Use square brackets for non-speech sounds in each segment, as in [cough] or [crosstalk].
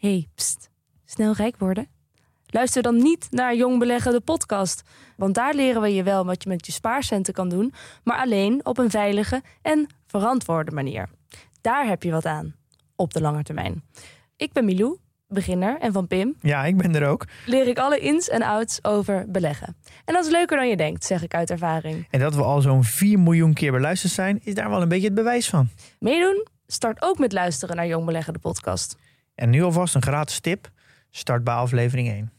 hey, pst, snel rijk worden? Luister dan niet naar Jong Beleggen, de podcast. Want daar leren we je wel wat je met je spaarcenten kan doen, maar alleen op een veilige en verantwoorde manier. Daar heb je wat aan, op de lange termijn. Ik ben Milou, beginner, en van Pim Ja, ik ben er ook. leer ik alle ins en outs over beleggen. En dat is leuker dan je denkt, zeg ik uit ervaring. En dat we al zo'n 4 miljoen keer beluisterd zijn, is daar wel een beetje het bewijs van. Meedoen? Start ook met luisteren naar Jong Beleggen, de podcast. En nu alvast een gratis tip. Start bij aflevering 1.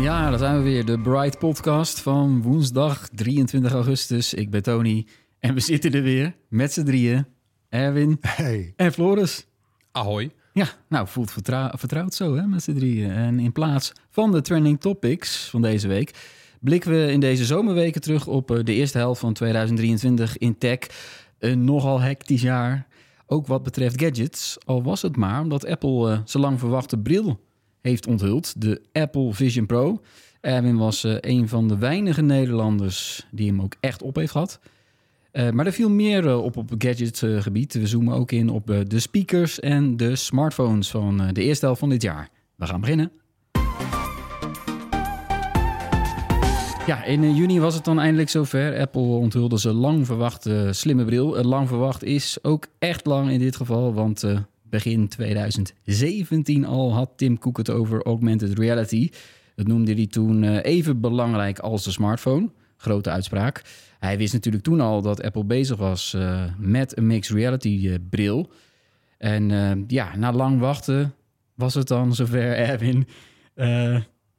Ja, daar zijn we weer. De Bright Podcast van woensdag 23 augustus. Ik ben Tony en we zitten er weer met z'n drieën. Erwin Hey. en Floris. Ahoy. Ja, nou, voelt vertrou- vertrouwd zo hè, met z'n drieën. En in plaats van de trending topics van deze week... blikken we in deze zomerweken terug op eh, de eerste helft van 2023 in tech. Een nogal hectisch jaar, ook wat betreft gadgets. Al was het maar omdat Apple eh, zijn lang verwachte bril heeft onthuld. De Apple Vision Pro. Erwin was eh, een van de weinige Nederlanders die hem ook echt op heeft gehad. Eh, maar er viel meer eh, op op gadgetgebied. We zoomen ook in op eh, de speakers en de smartphones van eh, de eerste helft van dit jaar. We gaan beginnen. Ja, in eh, juni was het dan eindelijk zover. Apple onthulde zijn lang verwachte slimme bril. Eh, lang verwacht is ook echt lang in dit geval, want eh, begin 2017 al had Tim Cook het over augmented reality. Dat noemde hij toen eh, even belangrijk als de smartphone. Grote uitspraak. Hij wist natuurlijk toen al dat Apple bezig was eh, met een mixed reality eh, bril. En eh, ja, na lang wachten was het dan zover, [laughs] Erwin.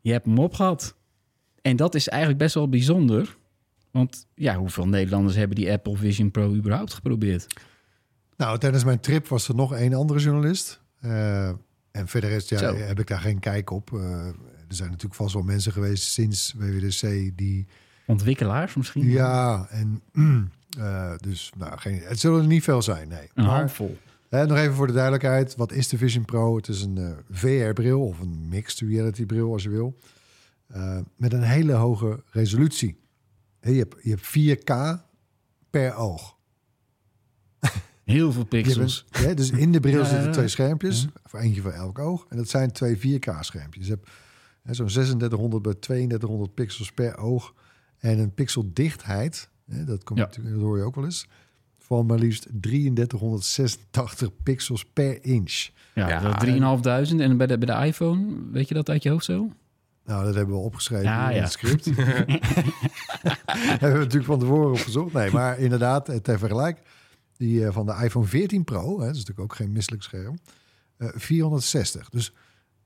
Je hebt hem opgehad. En dat is eigenlijk best wel bijzonder. Want ja, hoeveel Nederlanders hebben die Apple Vision Pro überhaupt geprobeerd? Nou, tijdens mijn trip was er nog één andere journalist. En verder is, ja, Zo. heb ik daar geen kijk op. Er zijn natuurlijk vast wel mensen geweest sinds WWDC die... Ontwikkelaars misschien? Ja, en... [clears throat] eh, dus nou, geen, het zullen er niet veel zijn, nee. Een Maar handvol. eh, nog even voor de duidelijkheid. Wat is de Vision Pro? Het is een eh, VR-bril of een mixed reality-bril als je wil. Eh, met een hele hoge resolutie. Hè, Je hebt, je hebt 4K per oog. [laughs] Heel veel pixels. bent- hè, dus in de bril [laughs] Ja, zitten twee schermpjes, voor eentje voor elk oog. En dat zijn twee 4K-schermpjes. Je hebt hè, zo'n 3600 bij 3200 pixels per oog. En een pixeldichtheid, hè, dat, komt Ja. natuurlijk, dat hoor je ook wel eens, van maar liefst 3386 pixels per inch. Ja, Ja, dat 3.500. En bij de, bij de iPhone, weet je dat uit je hoofd zo? Nou, dat hebben we opgeschreven Ja, in ja. het script. [laughs] [laughs] hebben we natuurlijk van tevoren opgezocht. Nee, maar inderdaad, eh, ter vergelijk, die eh, van de iPhone 14 Pro, hè, dat is natuurlijk ook geen misselijk scherm, eh, 460. Dus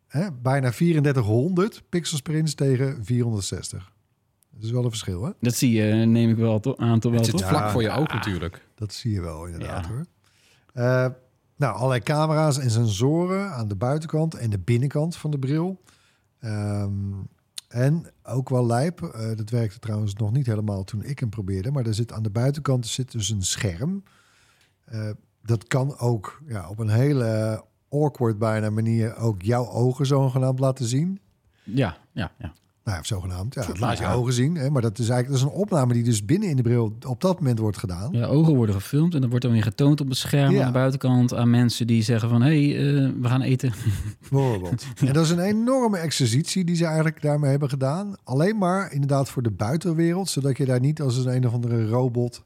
hè, bijna 3400 pixels per inch tegen 460. Dat is wel een verschil, hè? Dat zie je, neem ik wel to- aan toch wel, Het zit toch? vlak voor je oog natuurlijk. Dat zie je wel inderdaad Ja. hoor. Eh, nou, allerlei camera's en sensoren aan de buitenkant en de binnenkant van de bril. Ehm, en ook wel lijp. eh, dat werkte trouwens nog niet helemaal toen ik hem probeerde. Maar er zit aan de buitenkant zit dus een scherm. Eh, dat kan ook ja, op een hele awkward bijna manier ook jouw ogen zogenaamd laten zien. Ja, ja, ja. Nou, ja, zogenaamd. Ja, het laat je ogen zien. Hè, maar dat is eigenlijk dat is een opname die dus binnen in de bril op dat moment wordt gedaan. Ja, ogen worden gefilmd en dat wordt dan weer getoond op het scherm Ja. aan de buitenkant aan mensen die zeggen van hé, hey, eh, we gaan eten. [laughs] Bijvoorbeeld. En dat is een enorme exercitie die ze eigenlijk daarmee hebben gedaan. Alleen maar inderdaad voor de buitenwereld. Zodat je daar niet als een een of andere robot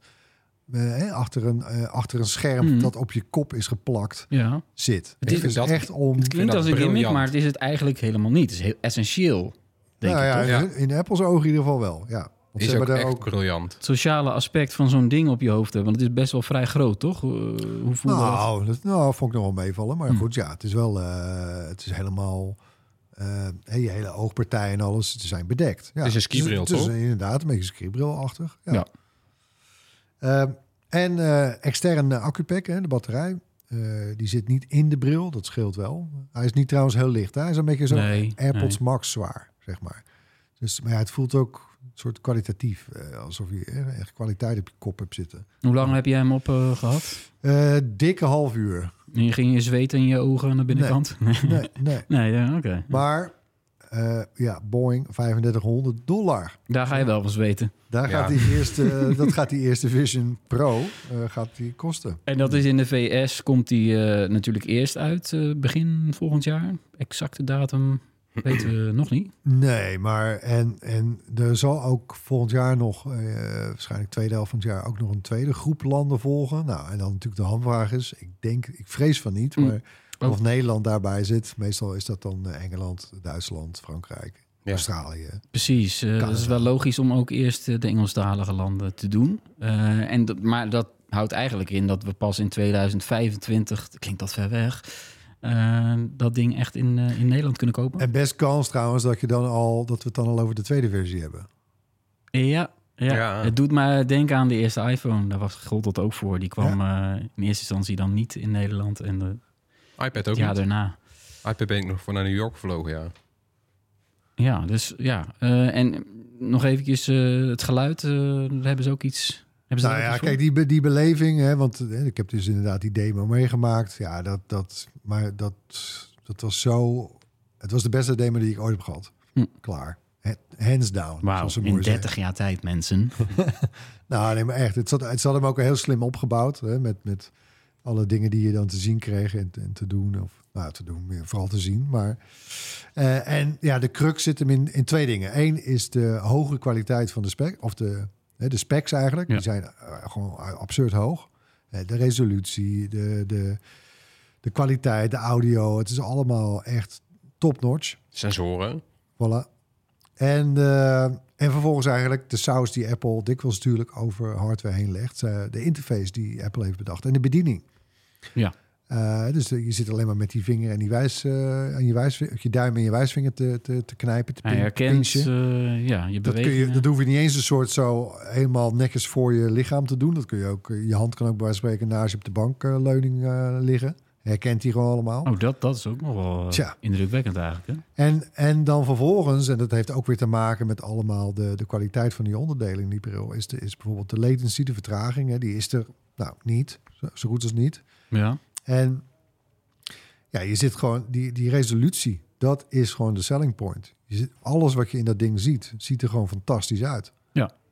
eh, hè, achter, een, eh, achter een scherm Mhm. dat op je kop is geplakt Ja. zit. Het is dat- echt om... Het klinkt dat als een gimmick, maar het is het eigenlijk helemaal niet. Het is heel essentieel, denk nou ik ja, toch? toch? in, in Apple's ogen in ieder geval wel. Ja. Want Is ze ook echt ook... briljant. Het sociale aspect van zo'n ding op je hoofd hebben. Want het is best wel vrij groot, toch? Eh, Hoe voel? Nou, dat, nou, vond ik nog wel meevallen. Maar Hm. goed, ja, het is wel... eh, het is helemaal... eh, hè, je hele oogpartij en alles ze zijn bedekt. Ja, Het is een skibril, Het is, toch? inderdaad een beetje skibrilachtig. Ja. Ja. Ehm, en eh extern eh, accupack, hè, de batterij. eh, die zit niet in de bril, dat scheelt wel. Hij is niet trouwens heel licht. Hè? Hij is een beetje zo Nee, AirPods nee. Max zwaar, zeg maar. Dus, maar ja, het voelt ook een soort kwalitatief. eh, alsof je eh, echt kwaliteit op je kop hebt zitten. Hoe lang heb jij hem op eh, gehad? Eh, dikke half uur. En je ging je zweten in je ogen aan de binnenkant? Nee, [laughs] Nee, nee. nee ja, oké. Maar eh, ja, Boeing 3500 dollar. Daar ga je wel eens weten. Daar Ja. gaat die eerste, [laughs] dat gaat die eerste Vision Pro eh, gaat die kosten. En dat is in de VS, komt die eh, natuurlijk eerst uit eh, begin volgend jaar. Exacte datum weten we nog niet. Nee, maar en, en er zal ook volgend jaar nog, eh, waarschijnlijk tweede helft van het jaar, ook nog een tweede groep landen volgen. Nou, en dan natuurlijk de hamvraag is, ik denk, ik vrees van niet, Mm. maar Oh. of Nederland daarbij zit. Meestal is dat dan eh, Engeland, Duitsland, Frankrijk, Ja. Australië. Precies, eh, dat is wel logisch om ook eerst de Engelstalige landen te doen. Eh, en dat, maar dat houdt eigenlijk in dat we pas in 2025, klinkt dat ver weg, eh, dat ding echt in, eh, in Nederland kunnen kopen. En best kans trouwens dat, je dan al, dat we het dan al over de tweede versie hebben. Ja, ja. Ja. het doet me denken aan de eerste iPhone. Daar was gold dat ook voor. Die kwam eh, in eerste instantie dan niet in Nederland en de iPad ook jaar niet. daarna. iPad ben ik nog voor naar New York gevlogen, ja. Ja, dus ja. Eh, en nog eventjes eh, het geluid, eh, daar hebben ze ook iets... Hebben ze Nou ja, kijk, die, be- die beleving, hè, want eh, ik heb dus inderdaad die demo meegemaakt. Ja, dat, dat, maar dat, dat was zo... Het was de beste demo die ik ooit heb gehad. Hm. Klaar. Ha- Hands down. In mooi 30 jaar tijd, mensen. [laughs] [laughs] Nou, nee, maar echt. Het zat, het zat hem ook heel slim opgebouwd. Hè, met, met alle dingen die je dan te zien kreeg en, en te doen. Of nou, te doen, meer vooral te zien. Maar, eh, en ja, de crux zit hem in, in twee dingen. Eén is de hoge kwaliteit van de spec. Of de, hè, de specs eigenlijk. Ja. Die zijn eh, gewoon absurd hoog. Eh, de resolutie, de, de, de kwaliteit, de audio. Het is allemaal echt top-notch. Sensoren. Voilà. En, eh, en vervolgens eigenlijk de saus die Apple dikwijls natuurlijk over hardware heen legt. Eh, de interface die Apple heeft bedacht. En de bediening. Ja. Eh, dus eh, je zit alleen maar met die vinger en die wijs, eh en je, wijs, je duim en je wijsvinger te, te, te knijpen. Te Hij herkent eh, ja, je Dat, kun je, dat hoef je niet eens een soort zo helemaal netjes voor je lichaam te doen. Dat kun je ook. Je hand kan ook bij spreken naast je op de bankleuning liggen. Herkent hij gewoon allemaal. Oh, dat, dat is ook nog wel Tja. indrukwekkend eigenlijk. Hè? En, en dan vervolgens, en dat heeft ook weer te maken met allemaal de, de kwaliteit van die onderdelen in die bril, is, de, is bijvoorbeeld de latency, de vertraging, hè, die is er nou niet, zo, zo goed als niet. Ja. En ja, je zit gewoon, die, die resolutie, dat is gewoon de selling point. Je zit, alles wat je in dat ding ziet, ziet er gewoon fantastisch uit.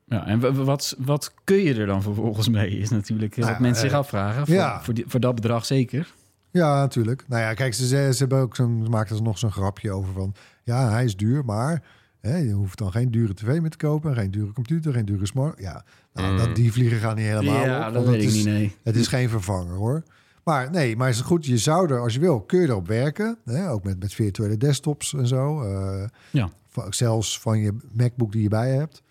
Ja, en w- w- wat, wat kun je er dan vervolgens mee? Is natuurlijk eh, Nou wat ja, mensen zich eh, afvragen. Voor, ja. voor, die- voor dat bedrag zeker. Ja, natuurlijk. Nou ja, kijk, ze, ze, hebben ook zo'n, maakten er nog zo'n grapje over van, ja, hij is duur, maar hè, je hoeft dan geen dure tv meer te kopen, geen dure computer, geen dure smart. Ja, nou, Mm. dat, die vliegen gaan niet helemaal ja, op. dat weet ik is, niet, nee. Het is geen vervanger hoor. Maar nee, maar is het goed. Je zou er, als je wil, kun je erop werken. Hè? Ook met, met virtuele desktops en zo. eh, Ja. van- zelfs van je MacBook die je bij je hebt.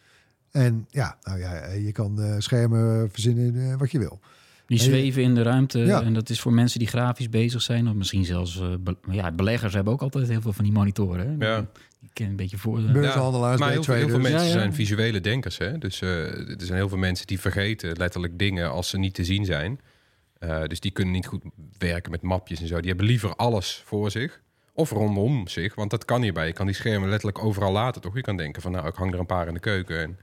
En ja, nou ja, je kan eh, schermen verzinnen eh, wat je wil. Die zweven in de ruimte. Ja. En dat is voor mensen die grafisch bezig zijn. Of misschien zelfs... eh, be- ja, beleggers hebben ook altijd heel veel van die monitoren. Hè? Ja. Die kennen een beetje voor... Beurshandelaars, maar heel veel, heel veel mensen Ja, ja. zijn visuele denkers. Hè? Dus eh, er zijn heel veel mensen die vergeten letterlijk dingen als ze niet te zien zijn. Eh, dus die kunnen niet goed werken met mapjes en zo. Die hebben liever alles voor zich. Of rondom zich, want dat kan hierbij. Je kan die schermen letterlijk overal laten, toch? Je kan denken van, nou, ik hang er een paar in de keuken en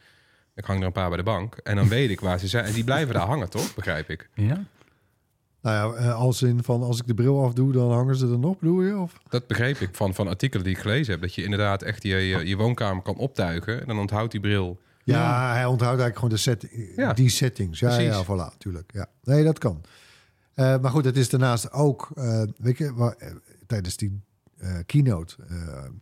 ik hang er een paar bij de bank. En dan weet ik waar ze zijn. En die blijven daar hangen, toch? Begrijp ik. Ja? Nou ja, eh, als in van als ik de bril afdoe, dan hangen ze er nog, bedoel je? Of? Dat begreep ik van, van artikelen die ik gelezen heb. Dat je inderdaad echt je, je, je woonkamer kan optuigen. En dan onthoudt die bril. Ja, hij onthoudt eigenlijk gewoon de set, Ja. die settings. Ja, Precies. ja, voilà, natuurlijk. Ja. Nee, dat kan. Eh, maar goed, het is daarnaast ook, eh, weet je, waar, eh, tijdens die keynote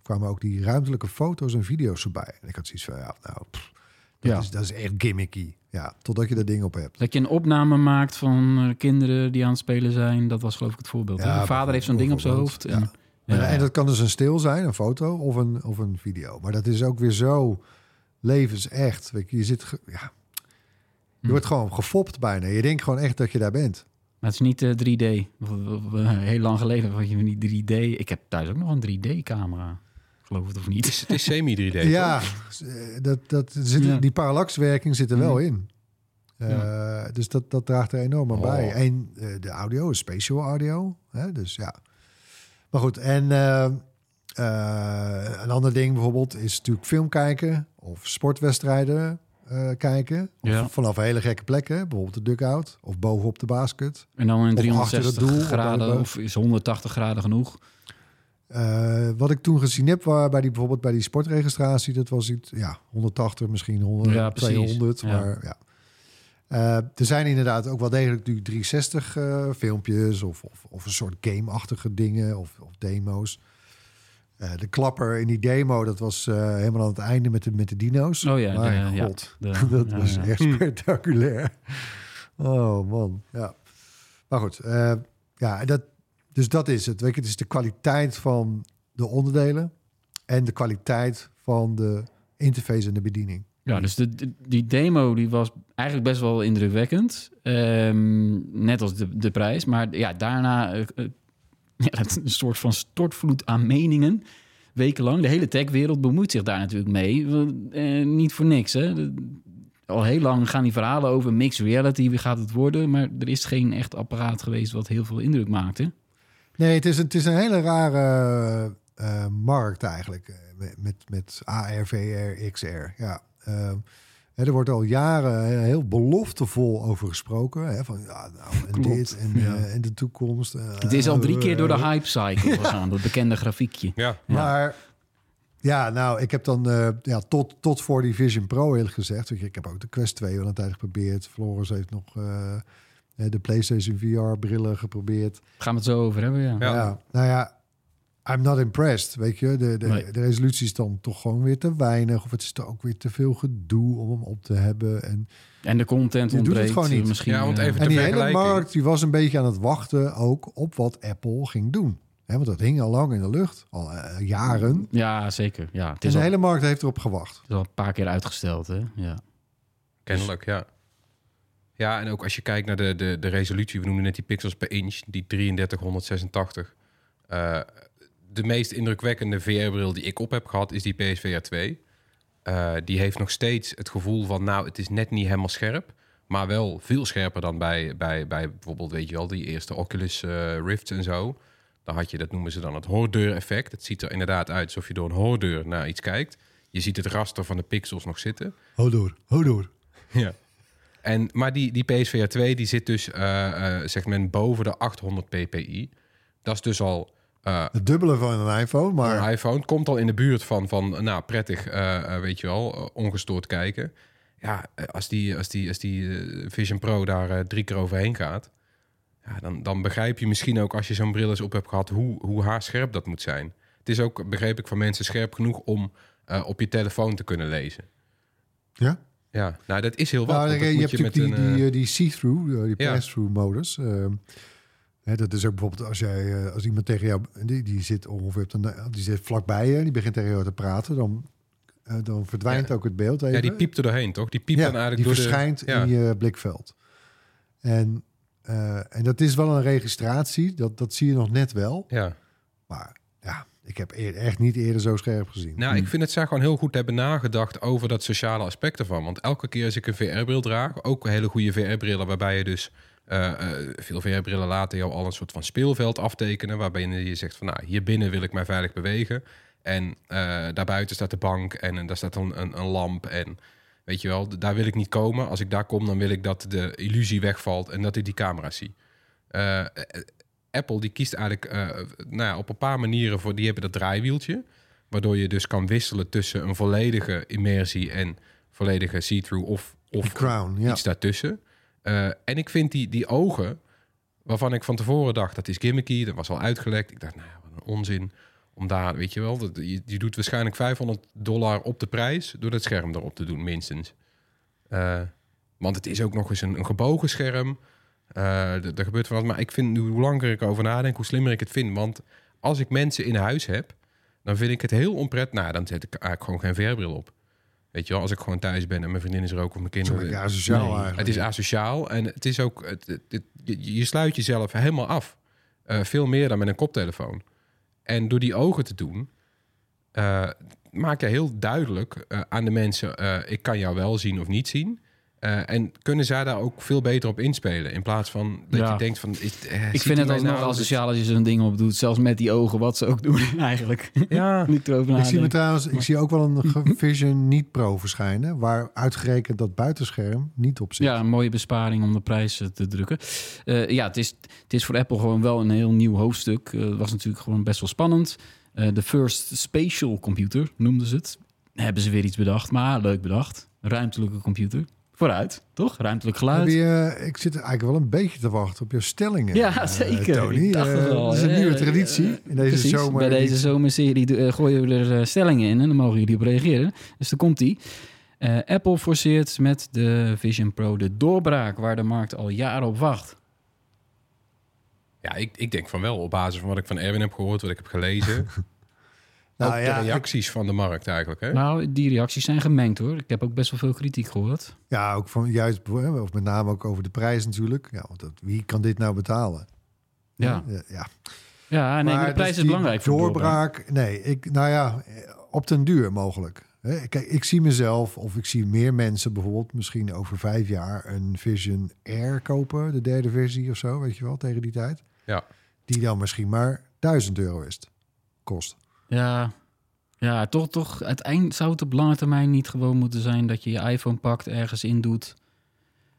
kwamen ook die ruimtelijke foto's en video's voorbij. En ik had zoiets van, ja, nou, pff, dat, Ja. is, dat is echt gimmicky. Ja, totdat je dat ding op hebt. Dat je een opname maakt van kinderen die aan het spelen zijn. Dat was geloof ik het voorbeeld. Ja, De vader heeft zo'n ding op zijn hoofd. bijvoorbeeld, En, En, ja. en dat kan dus een stil zijn, een foto of een, of een video. Maar dat is ook weer zo levensecht. Weet je, je zit, ge- ja, je Hm. wordt gewoon gefopt bijna. Je denkt gewoon echt dat je daar bent. Maar het is niet eh, 3D. W- w- w- Heel lang geleden had je niet 3D. Ik heb thuis ook nog een 3D-camera. Geloof het of niet. is, het is semi-3D. [laughs] Ja, toch? eh, dat, dat zit, Ja. die parallaxwerking zit er wel Mhm. in. Eh, Dus dat, dat draagt er enorm aan Oh. bij. En eh, de audio is spatial audio. Hè? Dus ja. Maar goed, en eh, eh, een ander ding bijvoorbeeld is natuurlijk film kijken of sportwedstrijden eh, kijken. Ja. vanaf hele gekke plekken, bijvoorbeeld de dugout of bovenop de basket. En dan in Of achter het 360 doel, graden of is 180 graden genoeg. Eh, wat ik toen gezien heb, waar bij die, bijvoorbeeld bij die sportregistratie, dat was iets, ja, 180, misschien 100, Ja, precies. 200. Ja. Maar ja. Eh, er zijn inderdaad ook wel degelijk nu 360 eh, filmpjes of, of, of een soort game-achtige dingen of, of demo's. Eh, de klapper in die demo, dat was eh, helemaal aan het einde met de, met de dino's. Oh ja, Mijn de- ja, god. de- [laughs] dat ja, was ja. echt spectaculair. Oh man, ja. Maar goed, eh, ja, dat, dus dat is het. Weet je, het is de kwaliteit van de onderdelen en de kwaliteit van de interface en de bediening. Ja, dus de, de- die demo die was eigenlijk best wel indrukwekkend. Ehm, net als de, de prijs. Maar ja, daarna ja, het is een soort van stortvloed aan meningen. Wekenlang. De hele techwereld bemoeit zich daar natuurlijk mee. Eh, niet voor niks, hè. Al heel lang gaan die verhalen over mixed reality. Wie gaat het worden? Maar er is geen echt apparaat geweest wat heel veel indruk maakte. Nee, het is, het is een hele rare eh, markt eigenlijk. eh, Met, met, met AR, VR, XR. Ja. Ehm, hè, er wordt al jaren heel beloftevol over gesproken. Hè, van ja, nou, en Klopt, dit en, ja. eh, en de toekomst. eh, Het is al drie keer door de eh, hype cycle [laughs] gegaan. Dat bekende grafiekje. Ja, Maar ja, nou, ik heb dan eh, ja, tot, tot voor die Vision Pro eerlijk gezegd. Ik heb ook de Quest 2 wel een tijd geprobeerd. Floris heeft nog eh, de PlayStation VR-brillen geprobeerd. Gaan we het zo over hebben, ja. Ja. Ja. nou ja, I'm not impressed, weet je. De, de, Nee. de resolutie is dan toch gewoon weer te weinig. Of het is toch ook weer te veel gedoe om hem op te hebben. En, En de content Je doet het ontbreekt gewoon niet. misschien. Ja, want eh, even- en De die hele markt die was een beetje aan het wachten ook op wat Apple ging doen. Hè, want dat hing al lang in de lucht, al eh, jaren. Ja, zeker. Ja, het En is, de al, hele markt heeft erop gewacht. het is al een paar keer uitgesteld, hè? Ja. Kennelijk, ja. Ja, en ook als je kijkt naar de, de, de resolutie, we noemden net die pixels per inch, die 3386. Eh, de meest indrukwekkende VR-bril die ik op heb gehad is die PSVR 2. Eh, die heeft nog steeds het gevoel van, nou, het is net niet helemaal scherp, maar wel veel scherper dan bij, bij, bij bijvoorbeeld, weet je wel, die eerste Oculus eh, Rifts en zo. Dan had je, dat noemen ze dan het hoordeur-effect. Het ziet er inderdaad uit alsof je door een hoordeur naar iets kijkt. Je ziet het raster van de pixels nog zitten. Ho door, ho door. [laughs] Ja. En, maar die, die PSVR 2 die zit dus, eh, eh, zegt men, boven de 800 ppi. Dat is dus al... eh, Het dubbele van een iPhone, maar een iPhone komt al in de buurt van, van nou, prettig, eh, eh, weet je wel, ongestoord kijken. Ja, als die, als die, als die Vision Pro daar drie keer overheen gaat... Ja, dan, dan begrijp je misschien ook als je zo'n bril eens op hebt gehad... hoe, hoe haarscherp dat moet zijn. Het is ook, begreep ik, van mensen scherp genoeg om op je telefoon te kunnen lezen. ja. Ja, nou dat is heel wat. Nou, je, je hebt met die, een, die, die see-through, die Ja. pass-through modus. Ehm, dat is ook bijvoorbeeld als jij, eh, als iemand tegen jou, die, die zit ongeveer, op de, die zit vlakbij je, die begint tegen jou te praten, dan, eh, dan verdwijnt Ja. ook het beeld even. Ja, die piept er doorheen, toch? Die piept Ja, dan eigenlijk die door verschijnt de... Ja, in je blikveld. En, eh, en dat is wel een registratie, dat, dat zie je nog net wel. ja. Maar ja, ik heb eer- echt niet eerder zo scherp gezien. Nou, ik vind het zij gewoon heel goed hebben nagedacht over dat sociale aspect ervan. Want elke keer als ik een VR-bril draag, ook hele goede VR-brillen, waarbij je dus eh, veel VR-brillen laten jou al een soort van speelveld aftekenen, waarbij je zegt van, nou, hier binnen wil ik mij veilig bewegen. En eh, daarbuiten staat de bank en, en daar staat een, een, een lamp en weet je wel, daar wil ik niet komen. Als ik daar kom, dan wil ik dat de illusie wegvalt en dat ik die camera zie. Apple die kiest eigenlijk nou ja, op een paar manieren voor. Die hebben dat draaiwieltje, waardoor je dus kan wisselen tussen een volledige immersie en volledige see-through of, of crown, ja. iets daartussen. Eh, en ik vind die, die ogen, waarvan ik van tevoren dacht dat is gimmicky, dat was al uitgelekt. Ik dacht, nou, wat een onzin om daar, weet je wel, dat, je, doet waarschijnlijk 500 dollar op de prijs door dat scherm erop te doen, minstens. Eh, want het is ook nog eens een, een gebogen scherm. D- er gebeurt van wat, maar ik vind hoe langer ik over nadenk, hoe slimmer ik het vind. Want als ik mensen in huis heb, dan vind ik het heel onpret. Nou, dan zet ik eigenlijk gewoon geen verbril op. Weet je wel, als ik gewoon thuis ben en mijn vriendin is er ook of mijn kinderen. Sorry, ja, sociaal Nee, eigenlijk. Het is asociaal en het is ook, het, het- het- je, je sluit jezelf helemaal af. Eh, veel meer dan met een koptelefoon. En door die ogen te doen, eh, maak je heel duidelijk eh, aan de mensen: ik kan jou wel zien of niet zien. Eh, en kunnen zij daar ook veel beter op inspelen? In plaats van dat Ja. je denkt van... is- eh, Ik vind het alsnog nou? asociaal als je zo'n ding op doet. Zelfs met die ogen, wat ze ook doen [laughs] eigenlijk. Ja, [laughs] Niet erover Ik zie, me trouwens, ik zie ook wel een [laughs] Vision niet Pro verschijnen, waar uitgerekend dat buitenscherm niet op zit. Ja, een mooie besparing om de prijs eh, te drukken. Eh, ja, het is, het is voor Apple gewoon wel een heel nieuw hoofdstuk. Het was natuurlijk gewoon best wel spannend. Eh, de First Spatial Computer noemden ze het. Hebben ze weer iets bedacht, maar leuk bedacht. Ruimtelijke computer. Vooruit, toch? Ruimtelijk geluid. je, eh, ik zit eigenlijk wel een beetje te wachten op je stellingen. Ja, [laughs] eh, zeker. Tony. Ik dacht het Eh, wel, dat is een nieuwe traditie in deze Precies, zomer. Bij deze zomerserie eh, gooien we er eh, stellingen in en dan mogen jullie op reageren. Dus daar komt die. Apple forceert met de Vision Pro de doorbraak waar de markt al jaren op wacht. Ja, ik, ik denk van wel, op basis van wat ik van Erwin heb gehoord, wat ik heb gelezen. [laughs] Nou ook ja, de ik- reacties van de markt eigenlijk. Hè? Nou, die reacties zijn gemengd hoor. Ik heb ook best wel veel kritiek gehoord. Ja, ook van juist, of met name ook over de prijs natuurlijk. Ja, want dat, wie kan dit nou betalen? Ja, Ja, ja. ja nee, maar de dus prijs is die belangrijk voor doorbraak. doorbraak. Nee, ik, nou ja, op den duur mogelijk. Hè, Kijk, ik zie mezelf of ik zie meer mensen bijvoorbeeld misschien over vijf jaar een Vision Air kopen, de derde versie of zo, weet je wel, tegen die tijd. Ja. Die dan misschien maar 1000 euro is. Kost. Ja, ja toch, toch. Uiteindelijk zou het op lange termijn niet gewoon moeten zijn dat je je iPhone pakt, ergens in doet.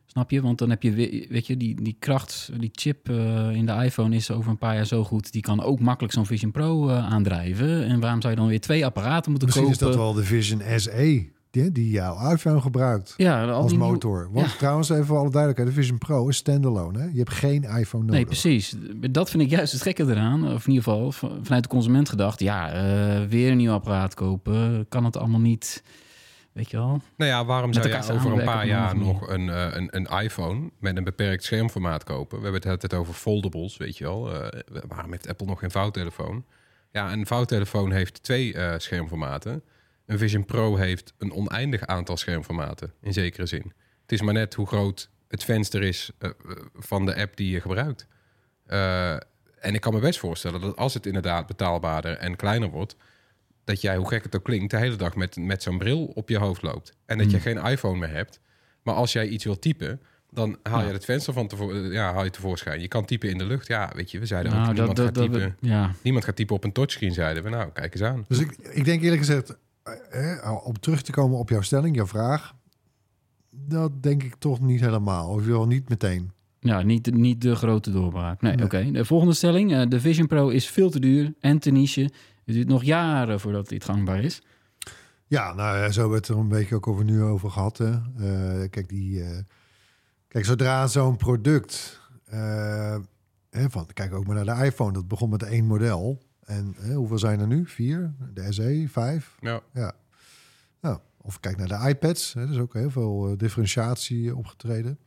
Snap je? Want dan heb je, weer- weet je, die, die kracht, die chip eh, in de iPhone is over een paar jaar zo goed. Die kan ook makkelijk zo'n Vision Pro eh, aandrijven. En waarom zou je dan weer twee apparaten moeten Misschien kopen? is dat wel de Vision SE die, die jouw iPhone gebruikt Ja, al als motor. Want Ja. trouwens, even voor alle duidelijkheid, de Vision Pro is standalone. Hè? Je hebt geen iPhone nodig. Nee, precies. Dat vind ik juist het gekke eraan. Of in ieder geval vanuit de consument gedacht. Ja, eh, weer een nieuw apparaat kopen. Kan het allemaal niet. Weet je wel? Nou ja, waarom zou je over een paar jaar nog een, eh, een, een iPhone met een beperkt schermformaat kopen? We hebben het altijd over foldables, weet je wel. Eh, waarom heeft Apple nog geen vouwtelefoon? Ja, een vouwtelefoon heeft twee eh, schermformaten. Een Vision Pro heeft een oneindig aantal schermformaten, in zekere zin. Het is maar net hoe groot het venster is eh, eh, van de app die je gebruikt. Eh, en ik kan me best voorstellen dat als het inderdaad betaalbaarder en kleiner wordt, dat jij, hoe gek het ook klinkt, de hele dag met, met zo'n bril op je hoofd loopt. En dat je Hmm. geen iPhone meer hebt. Maar als jij iets wilt typen, dan haal je het venster van tevo- eh, ja, haal je tevoorschijn. Je kan typen in de lucht. Ja, weet je, we zeiden ook, Nou, niemand, gaat typen, ja. niemand gaat typen op een touchscreen, zeiden we. Nou, kijk eens aan. Dus ik, ik denk eerlijk gezegd, om terug te komen op jouw stelling, jouw vraag. Dat denk ik toch niet helemaal. Of wel niet meteen. Ja, niet, niet de grote doorbraak. Nee, Nee. oké. De volgende stelling. eh, de Vision Pro is veel te duur en te niche. Het duurt nog jaren voordat dit gangbaar is. Ja, nou ja, zo hebben we het er een beetje ook over nu over gehad. Hè. Eh, kijk, die, eh, kijk, zodra zo'n product. hè, van, kijk ook maar naar de iPhone. Dat begon met één model. En hè, hoeveel zijn er nu? Vier? De SE, vijf? Ja. Ja. Nou, of kijk naar de iPads. Hè, er is ook heel veel eh, differentiatie opgetreden.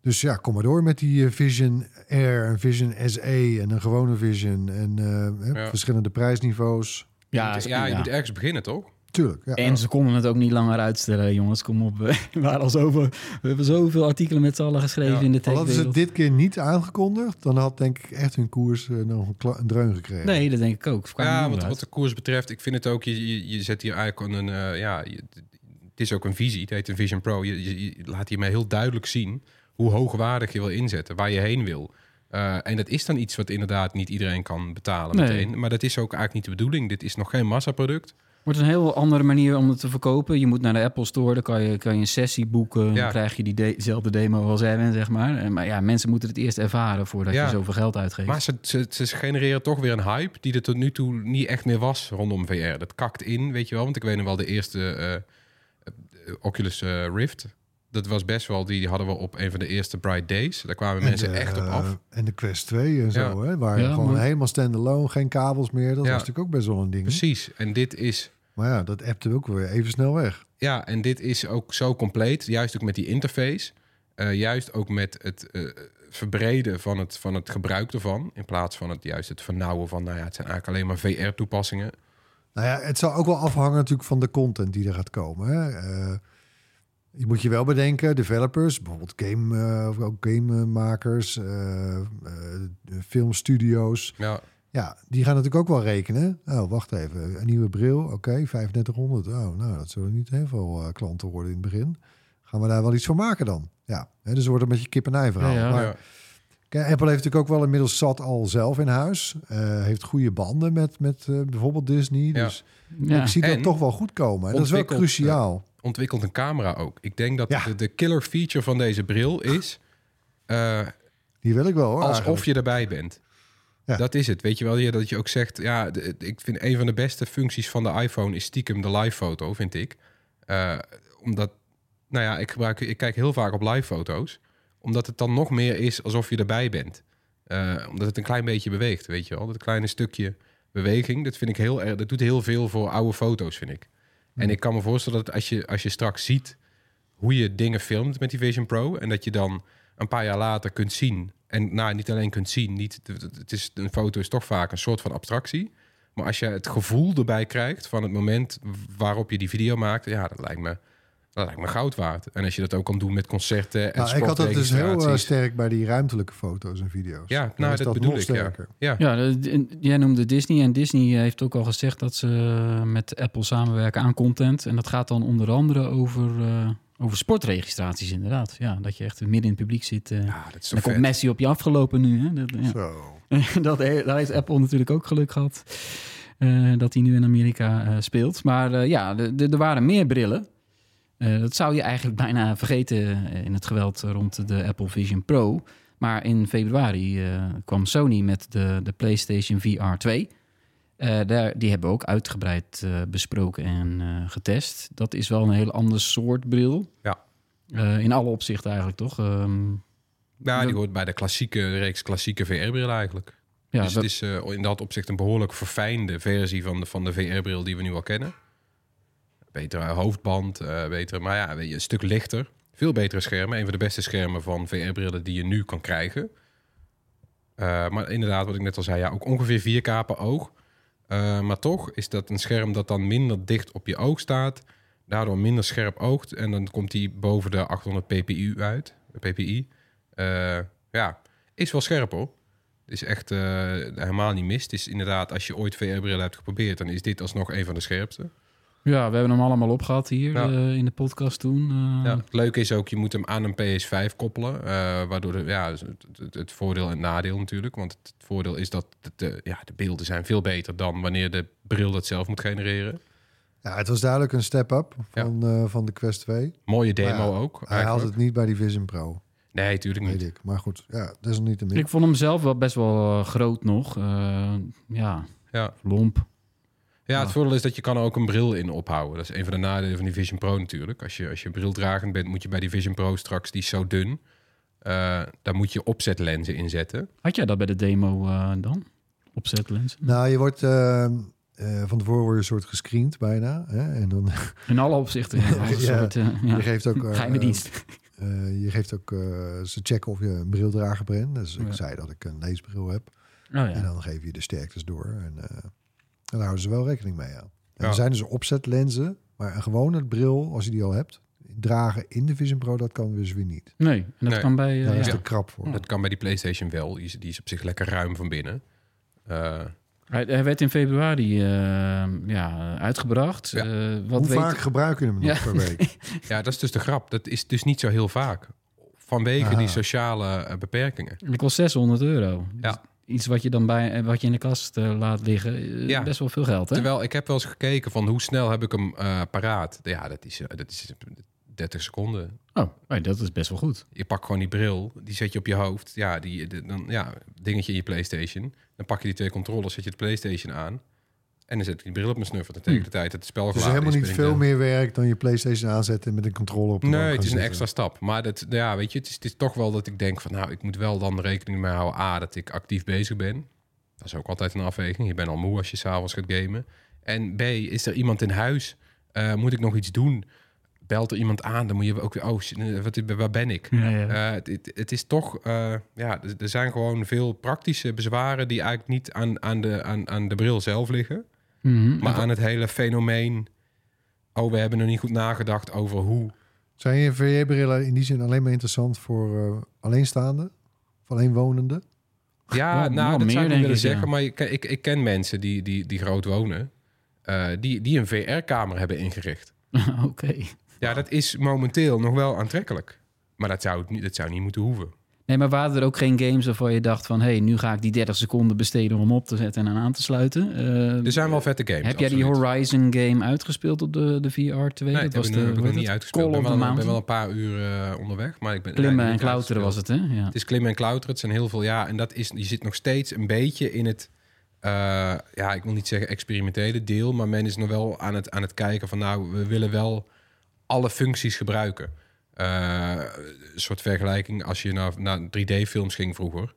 Dus ja, kom maar door met die eh, Vision Air en Vision SE en een gewone Vision en eh, hè, Ja. verschillende prijsniveaus. Ja, ja, je moet ergens beginnen, toch? Tuurlijk. Ja. En ze konden het ook niet langer uitstellen, jongens. Kom op. We, [laughs] waren al zoveel, we hebben zoveel artikelen met z'n allen geschreven Ja, in de Al hadden ze het dit keer niet aangekondigd, dan had denk ik echt hun koers eh, nog een, dreun gekregen. Nee, dat denk ik ook. Ja, wat, wat de koers betreft, ik vind het ook, je, je, je zet hier eigenlijk een, eh, ja, je- het is ook een visie, het heet een Vision Pro. Je, je, je laat hiermee heel duidelijk zien hoe hoogwaardig je wil inzetten, waar je heen wil. Eh, en dat is dan iets wat inderdaad niet iedereen kan betalen Nee. meteen. Maar dat is ook eigenlijk niet de bedoeling. Dit is nog geen massaproduct. Wordt een heel andere manier om het te verkopen. Je moet naar de Apple Store, dan kan je, kan je een sessie boeken. Ja. Dan krijg je die de- dezelfde demo als Erwin, zeg maar. Maar ja, mensen moeten het eerst ervaren voordat Ja. je zoveel geld uitgeeft. Maar ze, ze, ze genereren toch weer een hype die er tot nu toe niet echt meer was rondom VR. Dat kakt in, weet je wel. Want ik weet nog wel de eerste eh, eh, Oculus eh, Rift. Dat was best wel, die hadden we op een van de eerste Bright Days. Daar kwamen En mensen de, echt op af. En de Quest 2 en zo, hè, waar Ja, gewoon maar- helemaal standalone, geen kabels meer. Dat Ja. was natuurlijk ook best wel een ding. Precies. En dit is Maar ja, dat appte ook weer even snel weg. Ja, en dit is ook zo compleet. Juist ook met die interface. Eh, juist ook met het eh, verbreden van het, van het gebruik ervan. In plaats van het juist het vernauwen van... nou ja, het zijn eigenlijk alleen maar VR-toepassingen. Nou ja, het zal ook wel afhangen natuurlijk van de content die er gaat komen. Hè. Eh, je moet je wel bedenken, developers, bijvoorbeeld game, ook gamemakers, filmstudio's. Ja, Ja, die gaan natuurlijk ook wel rekenen. Oh, wacht even, een nieuwe bril, oké, 3500. Oh, nou, dat zullen niet heel veel eh, klanten worden in het begin. Gaan we daar wel iets van maken dan? Ja, hè, dus het wordt een beetje kip-en-ei verhaal. Ja, ja. Maar ja. Kijk, Apple heeft natuurlijk ook wel inmiddels zat al zelf in huis. Eh, heeft goede banden met, met eh, bijvoorbeeld Disney. Ja. Dus ja. ik zie En dat toch wel goed komen. En dat is wel cruciaal. ontwikkelt een camera ook. Ik denk dat Ja. de, de killer feature van deze bril is... eh, Die wil ik wel hoor. alsof eigenlijk. je erbij bent. Ja. Dat is het. Weet je wel, ja, dat je ook zegt... Ja, de- ik vind een van de beste functies van de iPhone... is stiekem de live foto, vind ik. Eh, omdat, nou ja, ik, gebruik, ik kijk heel vaak op live foto's. Omdat het dan nog meer is alsof je erbij bent. Eh, omdat het een klein beetje beweegt, weet je wel. Dat kleine stukje beweging, dat vind ik heel erg... Dat doet heel veel voor oude foto's, vind ik. En ik kan me voorstellen dat als je, als je straks ziet... hoe je dingen filmt met die Vision Pro... en dat je dan een paar jaar later kunt zien... en nou, niet alleen kunt zien... Niet, het is, een foto is toch vaak een soort van abstractie... maar als je het gevoel erbij krijgt... van het moment waarop je die video maakt... ja, dat lijkt me, dat lijkt me goud waard. En als je dat ook kan doen met concerten en Nou, ik had dat dus heel eh, sterk bij die ruimtelijke foto's en video's. Ja, nou, dat bedoel nog ik, ja. sterker. Ja, Ja, de- jij noemde Disney en Disney heeft ook al gezegd dat ze met Apple samenwerken aan content. En dat gaat dan onder andere over, eh, over sportregistraties inderdaad. Ja, dat je echt midden in het publiek zit. eh. Ja, dat is dan komt. Messi op je afgelopen nu. Hè? Dat, ja. Zo. [laughs] dat, daar heeft Apple natuurlijk ook geluk gehad. eh, dat hij nu in Amerika eh, speelt. Maar ja, er waren meer brillen. Dat zou je eigenlijk bijna vergeten in het geweld rond de Apple Vision Pro. Maar in februari kwam Sony met de, de PlayStation VR 2. Eh, daar, die hebben we ook uitgebreid eh, besproken en eh, getest. Dat is wel een heel ander soort bril. Ja. In alle opzichten eigenlijk, toch? Ehm, Ja, die hoort bij de klassieke reeks klassieke VR-bril eigenlijk. ja, dus het is in dat opzicht een behoorlijk verfijnde versie van de, van de VR-bril die we nu al kennen. Betere hoofdband, betere, maar ja, een stuk lichter. Veel betere schermen. Een van de beste schermen van VR-brillen die je nu kan krijgen. Maar inderdaad, wat ik net al zei, ja, ook ongeveer 4K per oog. Eh, maar toch is dat een scherm dat dan minder dicht op je oog staat. Daardoor minder scherp oogt. En dan komt die boven de 800 ppi uit. ppi. Eh, ja, is wel scherp hoor. Is echt eh, helemaal niet mis. Het is inderdaad, als je ooit VR-brillen hebt geprobeerd... dan is dit alsnog een van de scherpste. Ja, we hebben hem allemaal opgehad hier Ja. eh, in de podcast toen. Eh, Ja. Het leuke is ook, je moet hem aan een PS5 koppelen. eh, waardoor de, ja, het, het, het voordeel en het nadeel natuurlijk. Want het voordeel is dat de, de- ja, de beelden zijn veel beter... dan wanneer de bril dat zelf moet genereren. Ja, het was duidelijk een step-up van, eh, van de Quest 2. Mooie demo Maar ook. Hij haalt het niet bij die Vision Pro, Nee, natuurlijk weet niet. ik. Maar goed, ja, desalniettemin. Ik vond hem zelf wel best wel groot nog. Eh, ja, Ja. lomp. Ja, het Ja. voordeel is dat je kan er ook een bril in ophouden. Dat is een van de nadelen van die Vision Pro natuurlijk. Als je, als je brildragend bent, moet je bij die Vision Pro straks, die is zo dun. eh, daar moet je opzetlenzen in zetten. Had jij dat bij de demo eh, dan? Opzetlenzen? Nou, je wordt eh, eh, van tevoren word je een soort gescreend bijna. Hè? En dan [laughs] In alle opzichten. Ja, [laughs] soort, eh, ja. je geeft ook... eh, Geheime dienst. eh, je geeft ook... eh, ze checken of je een brildrager bent. Dus ik zei dat ik een leesbril heb. Oh, En dan geef je de sterktes door. En eh, daar houden ze wel rekening mee aan. En Ja. er zijn dus opzetlenzen. Maar een gewone bril, als je die al hebt... dragen in de Vision Pro, dat kan dus weer niet. Nee, en dat Nee. kan bij... eh, Daar is ja. de krap voor. Dat kan bij die PlayStation wel. Die is, die is op zich lekker ruim van binnen. Eh, Hij, hij werd in februari eh, ja, uitgebracht. Ja. Eh, wat Hoe weet... vaak gebruik je hem nog Ja. per week? [laughs] ja, dat is dus de grap. Dat is dus niet zo heel vaak. Vanwege Aha. die sociale beperkingen. Het kost 600 euro. Ja. Iets wat je dan bij, eh, wat je in de kast eh, laat liggen. eh, Ja. Best wel veel geld, hè? Terwijl ik heb wel eens gekeken van hoe snel heb ik hem paraat. Ja, dat is, dat is 30 seconden. Oh, nee, dat is best wel goed. Je pakt gewoon die bril, die zet je op je hoofd. Ja, die, de- dan, ja, dingetje in je PlayStation. Dan pak je die twee controllers, zet je de PlayStation aan. En dan zet ik die bril op mijn snuffer. Dan tegen de tijd dat het spel Het is helemaal niet veel meer werk dan je PlayStation aanzetten met een controller op Nee, het is een extra stap. Maar dat, ja, weet je, het is, het is toch wel dat ik denk van... nou, ik moet wel dan rekening mee houden... A, dat ik actief bezig ben. Dat is ook altijd een afweging. Je bent al moe als je s'avonds gaat gamen. En B, is er iemand in huis? Eh, moet ik nog iets doen? Belt er iemand aan? Dan moet je ook weer... Oh, eh, wat, waar ben ik? Ja, ja. Eh, het, het- is toch, ja, er- er zijn gewoon veel praktische bezwaren die eigenlijk niet aan, aan, de, aan, aan de bril zelf liggen, Mhm. maar aan het hele fenomeen. Oh, we hebben nog niet goed nagedacht over hoe. Zijn je VR-brillen in die zin alleen maar interessant voor eh, alleenstaanden? Of alleenwonenden? Ja, nou, dat meer, zou ik willen ik, ja. zeggen, maar ik, ik, ik ken mensen die, die, die groot wonen, eh, die, die een VR-kamer hebben ingericht. [laughs] Oké. Ja, dat is momenteel nog wel aantrekkelijk, maar dat zou, niet- dat zou niet moeten hoeven. Nee, maar waren er ook geen games waarvan je dacht van... hé, hey, nu ga ik die 30 seconden besteden om op te zetten en aan te sluiten? Eh, Er zijn wel vette games. heb jij die. Horizon game uitgespeeld op de, de VR 2? Nee, dat heb ik, heb ik nog niet uitgespeeld. Call Ik ben, wel- ben een paar uur eh, onderweg, maar ik ben Klimmen en klauteren was het, hè? Ja. Het is klimmen en klauteren. Het zijn heel veel, ja. En dat is, je zit nog steeds een beetje in het, eh, ja, ik wil niet zeggen experimentele deel, maar men is nog wel aan het, aan het kijken van, nou, we willen wel alle functies gebruiken. Eh, een soort vergelijking, als je naar, naar 3D-films ging vroeger,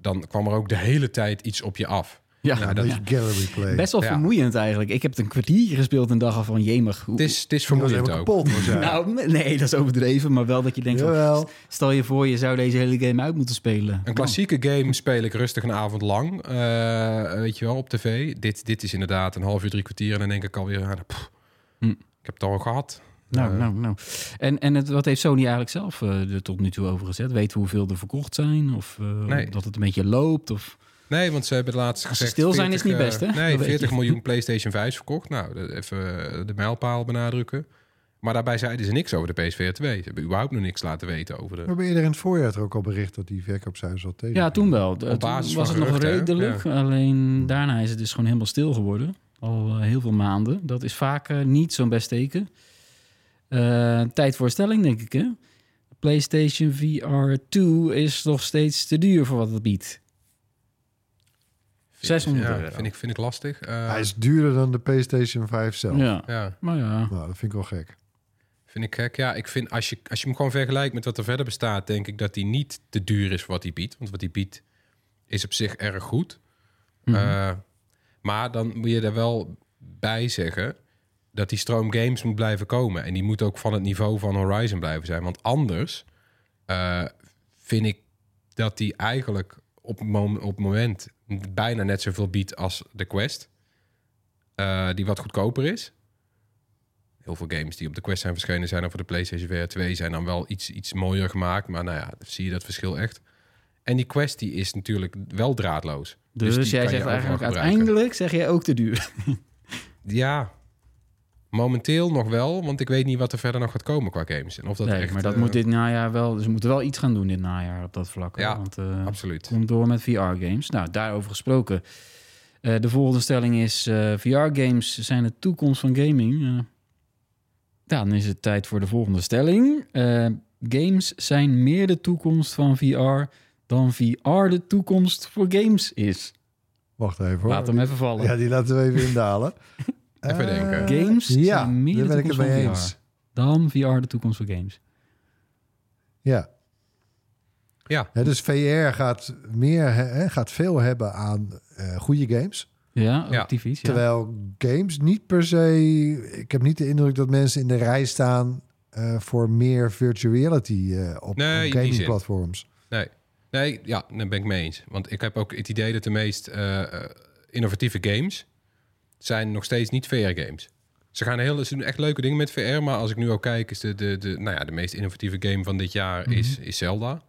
dan kwam er ook de hele tijd iets op je af. Ja, Nou, Een dat- beetje gallery play. best wel Ja. vermoeiend eigenlijk. Ik heb het een kwartier gespeeld en dacht al van jemig. Hoe... Het is, het is vermoeiend ook. kapot. [laughs] Nou, nee, dat is overdreven, maar wel dat je denkt van... Stel je voor, je zou deze hele game uit moeten spelen. Een klassieke game speel ik rustig een avond lang, eh, weet je wel, op tv. Dit, dit is inderdaad een half uur, drie kwartier en dan denk ik alweer, ja, pff, Hm. ik heb het al gehad. Nou, Eh, nou, nou. En, en het, wat heeft Sony eigenlijk zelf eh, er tot nu toe over gezet? Weet hoeveel er verkocht zijn? Of eh, Nee. dat het een beetje loopt? Of... Nee, want ze hebben laatst gezegd... stil zijn is niet 40, best, hè? Dat Nee, weet 40 je. miljoen [laughs] PlayStation 5 verkocht. Nou, even de mijlpaal benadrukken. Maar daarbij zeiden ze niks over de PSVR 2. Ze hebben überhaupt nog niks laten weten over We de... hebben eerder in het voorjaar er ook al bericht dat die verkoopcijfers al tegen. Ja, toen wel. Toen basis was van het nog redelijk. Alleen daarna is het dus gewoon helemaal stil geworden. Al heel veel maanden. Dat is vaak niet zo'n best teken. Eh, tijd voor stelling, denk ik, hè? PlayStation VR 2 is nog steeds te duur voor wat het biedt. 600 ja, euro. Vind ik, vind ik lastig. Eh, Hij is duurder dan de PlayStation 5 zelf. Ja, ja, maar ja. Nou, dat vind ik wel gek. vind ik gek. Ja, ik vind als je, als je hem gewoon vergelijkt met wat er verder bestaat... denk ik dat hij niet te duur is voor wat hij biedt. Want wat hij biedt is op zich erg goed. Eh, maar dan moet je er wel bij zeggen dat die stroom games moet blijven komen. En die moet ook van het niveau van Horizon blijven zijn. Want anders eh, vind ik dat die eigenlijk op, mom- moment bijna net zoveel biedt als de Quest. Eh, die wat goedkoper is. Heel veel games die op de Quest zijn verschenen zijn... of voor de PlayStation VR 2 zijn dan wel iets, iets mooier gemaakt. Maar nou ja, zie je dat verschil echt. En die Quest die is natuurlijk wel draadloos. Dus, die jij zegt eigenlijk uiteindelijk zeg je ook te duur. Ja, momenteel nog wel, want ik weet niet wat er verder nog gaat komen qua games. En of dat nee, echt, maar dat eh, moet dit najaar wel. Dus we moeten wel iets gaan doen dit najaar op dat vlak. Ja, hoor, want eh Absoluut. komt door met VR-games. Nou, daarover gesproken. Eh, de volgende stelling is: eh, VR-games zijn de toekomst van gaming. Eh, dan is het tijd voor de volgende stelling. Games zijn meer de toekomst van VR dan VR de toekomst voor games is. Wacht even hoor. Laat hem even vallen. Ja, die laten we even indalen. [laughs] Even Eh, denken. Games Ja, zijn meer de het toekomst van. VR dan VR de toekomst voor games. Ja. Ja, Hè, dus VR gaat, meer, hè, gaat veel hebben aan eh, goede games. Ja, Ja. activisch. Ja. Terwijl games niet per se... Ik heb niet de indruk dat mensen in de rij staan... eh, voor meer virtuality eh, op, Nee, gamingplatforms. nee. Nee, ja, daar ben ik mee eens. Want ik heb ook het idee dat de meest innovatieve games zijn nog steeds niet VR-games. Ze gaan heel, ze doen echt leuke dingen met VR, maar als ik nu ook kijk, is de, de, de, nou ja, de meest innovatieve game van dit jaar is, is Zelda.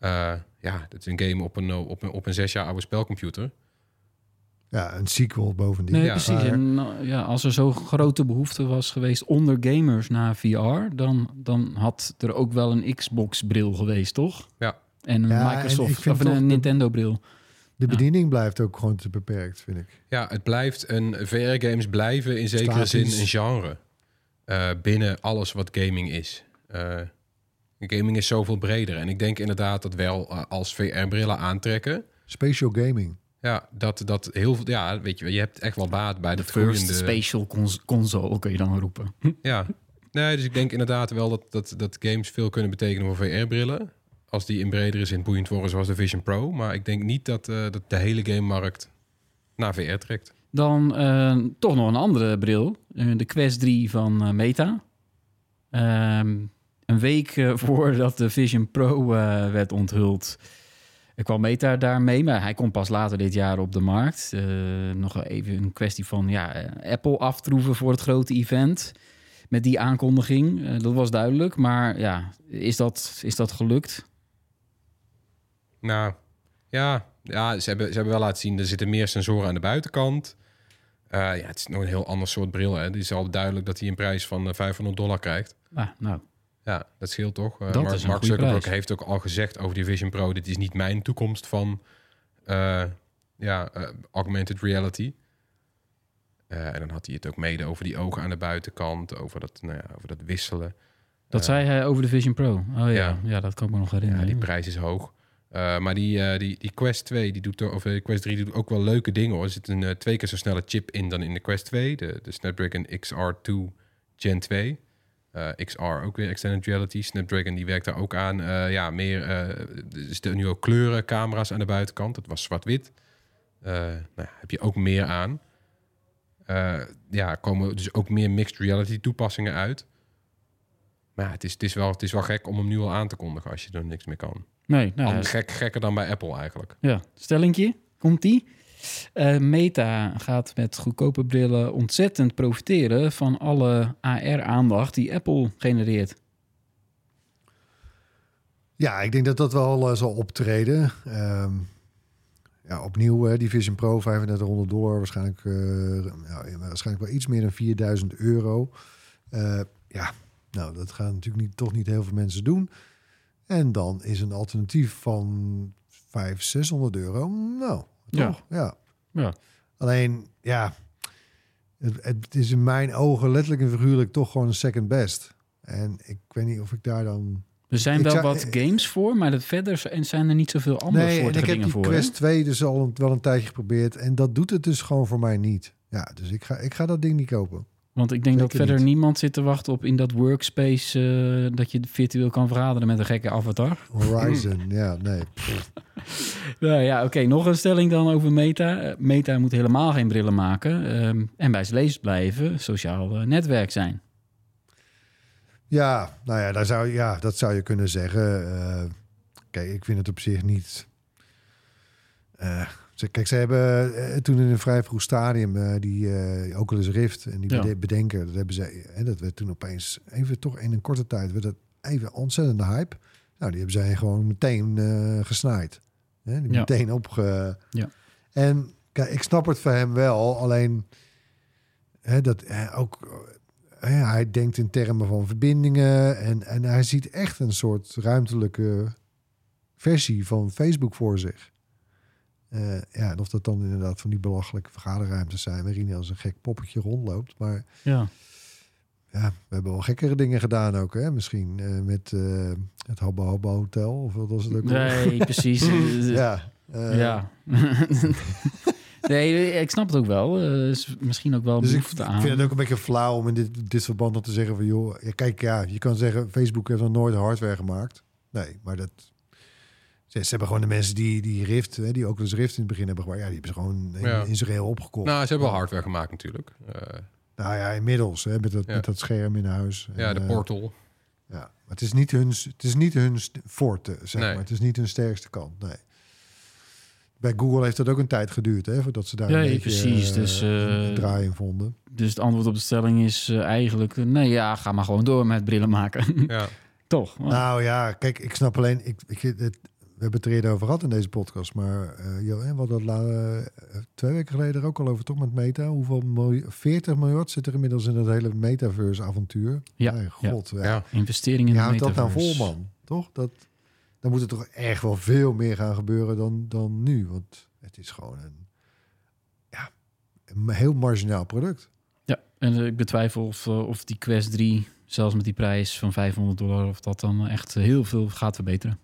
Eh, ja, dat is een game op een, op een, op een zes jaar oude spelcomputer. Ja, een sequel bovendien. Nee, Ja. precies. En nou, ja, als er zo'n grote behoefte was geweest onder gamers naar VR, dan, dan had er ook wel een Xbox-bril geweest, toch? Ja. En een Ja, Microsoft of een de- Nintendo-bril. De bediening blijft ook gewoon te beperkt, vind ik. Ja, het blijft een VR-games blijven in zekere Statisch. zin een genre eh, binnen alles wat gaming is. Eh, gaming is zoveel breder en ik denk inderdaad dat wel eh, als VR-brillen aantrekken, Spatial gaming. ja, dat dat heel veel, ja, weet je, je hebt echt wel baat bij De dat first groeiende. spatial cons- console, kun je dan roepen. Ja, nee, dus ik denk inderdaad wel dat, dat, dat games veel kunnen betekenen voor VR-brillen. Als die in bredere zin boeiend worden, zoals de Vision Pro. Maar ik denk niet dat, eh, dat de hele game-markt naar VR trekt. Dan eh, toch nog een andere bril. Eh, de Quest 3 van Meta. Ehm, een week [laughs] voordat de Vision Pro werd onthuld... kwam Meta daarmee, maar hij komt pas later dit jaar op de markt. Nog even een kwestie van ja, Apple aftroeven voor het grote event. Met die aankondiging, dat was duidelijk. Maar ja, is dat, is dat gelukt? Nou, ja, ja ze, hebben, ze hebben wel laten zien, er zitten meer sensoren aan de buitenkant. Eh, ja, het is nog een heel ander soort bril. Hè. Het is al duidelijk dat hij een prijs van eh, 500 dollar krijgt. Ah, nou, Ja, dat scheelt toch. Uh, Dat Mark, is Mark Zuckerberg prijs. heeft ook al gezegd over die Vision Pro... dit is niet mijn toekomst van eh, ja, eh, augmented reality. Eh, en dan had hij het ook mede over die ogen aan de buitenkant... over dat, nou ja, over dat wisselen. Dat Eh, zei hij over de Vision Pro. Oh ja, ja. Ja. dat kan ik me nog Ja, herinneren. die prijs is hoog. Uh, maar die, uh, die, die Quest 2, die doet, of de Quest 3 doet ook wel leuke dingen hoor. Er zit een uh, twee keer zo snelle chip in dan in de Quest 2. De, Snapdragon XR2 Gen 2. Uh, XR ook weer Extended Reality. Snapdragon die werkt daar ook aan. Uh, ja, meer. Uh, er zitten nu ook kleuren, camera's aan de buitenkant. Dat was zwart-wit. Uh, nou, heb je ook meer aan. Uh, ja, komen dus ook meer mixed reality toepassingen uit. Maar ja, het is, het, is wel, het is wel gek om hem nu al aan te kondigen als je er niks meer kan. Nee, nou, gek, gekker dan bij Apple eigenlijk. Ja, stellingje, komt die. Uh, Meta gaat met goedkope brillen ontzettend profiteren van alle AR-aandacht die Apple genereert. Ja, ik denk dat dat wel uh, zal optreden. Um, ja, opnieuw, uh, die Vision Pro, 3500 dollar, waarschijnlijk, uh, ja, waarschijnlijk wel iets meer dan 4000 euro. Uh, ja, nou, dat gaan natuurlijk niet, toch niet heel veel mensen doen. En dan is een alternatief van 500, 600 euro. Nou, toch? Ja. ja. ja. Alleen, ja, het, het, is in mijn ogen letterlijk en figuurlijk toch gewoon een second best. En ik weet niet of ik daar dan... Er zijn wel zou, wat games voor, maar dat verder zijn er niet zoveel andere nee, soorten en ik heb dingen die voor. Quest hè? 2 dus al een, wel een tijdje geprobeerd. En dat doet het dus gewoon voor mij niet. Ja, dus ik ga, ik ga dat ding niet kopen. Want ik denk dat verder niet. niemand zit te wachten op in dat workspace uh, dat je virtueel kan vergaderen met een gekke avatar. Horizon, ja, nee. [laughs] Nou ja, oké. Okay. Nog een stelling dan over Meta. Meta moet helemaal geen brillen maken um, en bij zijn lezers blijven sociaal uh, netwerk zijn. Ja, nou ja, daar zou, ja, dat zou je kunnen zeggen. Uh, kijk, ik vind het op zich niet. Kijk, ze hebben uh, toen in een vrij vroeg stadium uh, die uh, Oculus Rift en die ja. bedenken, dat hebben ze, en dat werd toen opeens even toch in een korte tijd werd dat even ontzettende hype. Nou, die hebben zij gewoon meteen uh, gesnaaid, hè? Die Ja. meteen opge. Ja. En kijk, ik snap het voor hem wel, alleen hè, dat eh, ook hè, hij denkt in termen van verbindingen en, en hij ziet echt een soort ruimtelijke versie van Facebook voor zich. Uh, ja, en of dat dan inderdaad van die belachelijke vergaderruimtes zijn waarin hij als een gek poppetje rondloopt. Maar Ja. ja, we hebben wel gekkere dingen gedaan ook, hè? Misschien uh, met uh, het Habbo Habbo Hotel of wat was het ook? Nee, precies. [laughs] ja. ja. [laughs] nee, ik snap het ook wel. Uh, is misschien ook wel Dus ik aan. vind het ook een beetje flauw om in dit, dit verband nog te zeggen van... joh, ja, kijk, ja, je kan zeggen... Facebook heeft nog nooit hardware gemaakt. Nee, maar dat... Ze, ze hebben gewoon de mensen die, die Rift, hè, die ook eens Rift in het begin hebben gemaakt... ja, die hebben ze gewoon in, Ja. in zijn geheel opgekocht. Nou, ze hebben wel hardware gemaakt natuurlijk. Uh, Nou ja, inmiddels, hè, met, dat, Ja. met dat scherm in huis. ja, En, de eh, portal. Ja, maar het is niet hun, het is niet hun forte, zeg Nee. maar. Het is niet hun sterkste kant, nee. Bij Google heeft dat ook een tijd geduurd, hè, voordat ze daar Ja, een beetje precies, eh, dus, eh, een draai in vonden. Dus het antwoord op de stelling is eh, eigenlijk... eh, nee, ja, ga maar gewoon door met brillen maken. Ja. [laughs] Toch? Nou ja, kijk, ik snap alleen... Ik, ik, het, we hebben het er eerder over gehad in deze podcast, maar uh, joh, hè, we hadden dat la- eh, twee weken geleden er ook al over, toch met Meta. Hoeveel miljoen, 40 miljard zit er inmiddels in het hele metaverse-avontuur. Ja, god, ja. Ja. Investeringen in Je de houdt dat nou vol, metaverse. man. Toch? Dat, dan moet er toch echt wel veel meer gaan gebeuren dan, dan nu. Want het is gewoon een, ja, een heel marginaal product. Ja, en eh, ik betwijfel of, of die Quest 3, zelfs met die prijs van 500 dollar... of dat dan echt heel veel gaat verbeteren.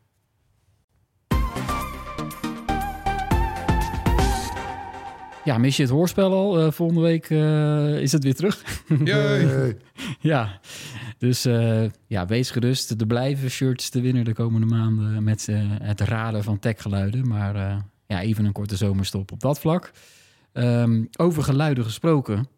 Ja, mis je het hoorspel al? Eh, volgende week eh, is het weer terug. [laughs] Ja, dus eh, ja, wees gerust. Er blijven shirts te winnen de komende maanden met het raden van techgeluiden. Maar ja, even een korte zomerstop op dat vlak. Ehm, over geluiden gesproken.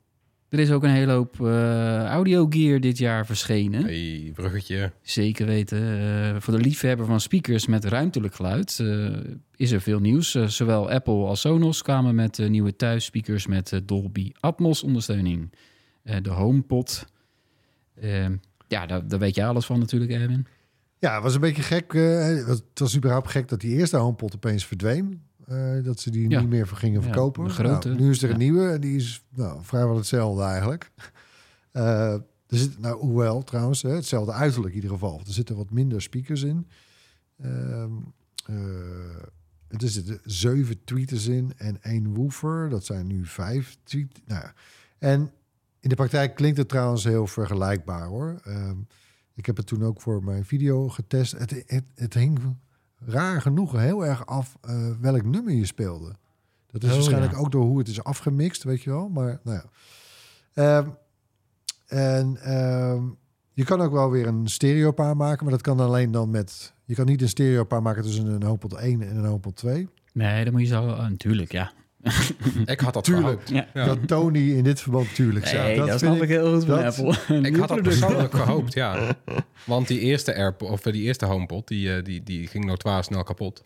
Er is ook een hele hoop eh audiogear dit jaar verschenen. Hey, bruggetje. Zeker weten. Eh, voor de liefhebber van speakers met ruimtelijk geluid eh, is er veel nieuws. Zowel Apple als Sonos kwamen met eh, nieuwe thuisspeakers met Dolby Atmos ondersteuning. Eh, de HomePod. Ja, daar, daar weet je alles van natuurlijk, Erwin. ja, het was een beetje gek. het was überhaupt gek dat die eerste HomePod opeens verdween. Eh, dat ze die Ja. niet meer gingen verkopen. grote. Nou, nu is er een Ja. nieuwe en die is nou, vrijwel hetzelfde eigenlijk. [laughs] Eh, Er zit, nou, hoewel trouwens, hè, hetzelfde uiterlijk in ieder geval. Er zitten wat minder speakers in. Ehm eh, er zitten zeven tweeters in en één woofer. Dat zijn nu vijf tweet. Nou, ja. en in de praktijk klinkt het trouwens heel vergelijkbaar hoor. Ehm, ik heb het toen ook voor mijn video getest. Het, het, het hing raar genoeg heel erg af eh, welk nummer je speelde. Dat is Oh, waarschijnlijk ja. ook door hoe het is afgemixt, weet je wel. Maar nou ja. Ehm, en ehm, je kan ook wel weer een stereopaar maken, maar dat kan alleen dan met... Je kan niet een stereopaar maken tussen een HomePod 1 en een HomePod 2. Nee, dan moet je zo... ah, natuurlijk, ja. [laughs] Ik had dat Tuurlijk. gehoopt. ja. Ja. Dat Tony in dit verband tuurlijk zei. Nee, dat, vind snap ik heel goed van dat- Apple. Ik had dat product. persoonlijk gehoopt, ja. Want die eerste AirPod, of die eerste HomePod, die, eh, die, die ging notoire snel kapot.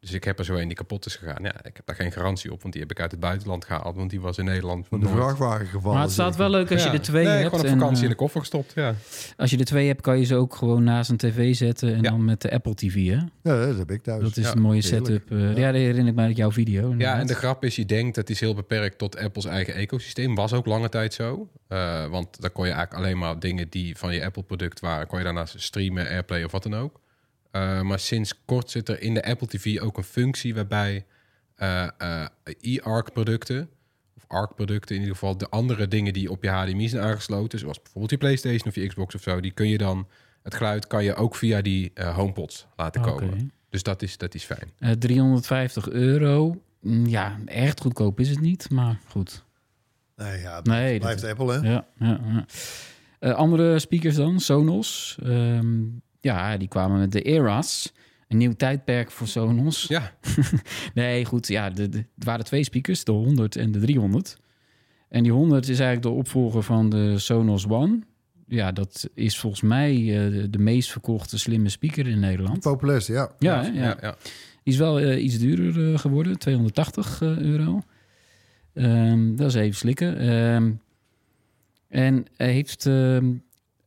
Dus ik heb er zo een die kapot is gegaan. Ja, ik heb daar geen garantie op, want die heb ik uit het buitenland gehaald. Want die was in Nederland Van de vrachtwagen gevallen. Maar het staat wel leuk als Ja. je er twee nee, hebt. gewoon op vakantie eh, in de koffer gestopt, ja. als je er twee hebt, kan je ze ook gewoon naast een tv zetten. En Ja. dan met de Apple TV, hè? Ja, dat heb ik thuis. Dat is ja, een mooie heerlijk. setup. eh, Ja. ja. dat herinner ik me uit jouw video. Ja, en de grap is, je denkt dat is heel beperkt tot Apples eigen ecosysteem. Was ook lange tijd zo. Eh, want dan kon je eigenlijk alleen maar dingen die van je Apple-product waren... kon je daarnaast streamen, Airplay of wat dan ook. Eh, maar sinds kort zit er in de Apple TV ook een functie... waarbij eh, eh, e-ARC-producten... of ARC-producten in ieder geval... de andere dingen die op je HDMI zijn aangesloten... zoals bijvoorbeeld je PlayStation of je Xbox of zo... die kun je dan... het geluid kan je ook via die eh, HomePods laten komen. Dus dat is, dat is fijn. Eh, 350 euro. Mm, Ja, echt goedkoop is het niet, maar goed. Nee, ja, het Nee, dat- blijft Apple, hè? Ja, ja, ja. Eh, andere speakers dan, Sonos. Ehm, ja, die kwamen met de Eras. Een nieuw tijdperk voor Sonos. Ja, [laughs] Nee, goed, ja, de, de, er waren twee speakers, de 100 en de 300. En die 100 is eigenlijk de opvolger van de Sonos One. Ja, dat is volgens mij eh, de, de meest verkochte slimme speaker in Nederland. Populairste, ja. Ja, ja. ja, is wel eh, iets duurder eh, geworden, 280 eh, euro. Ehm, dat is even slikken. Ehm, en hij heeft, ehm,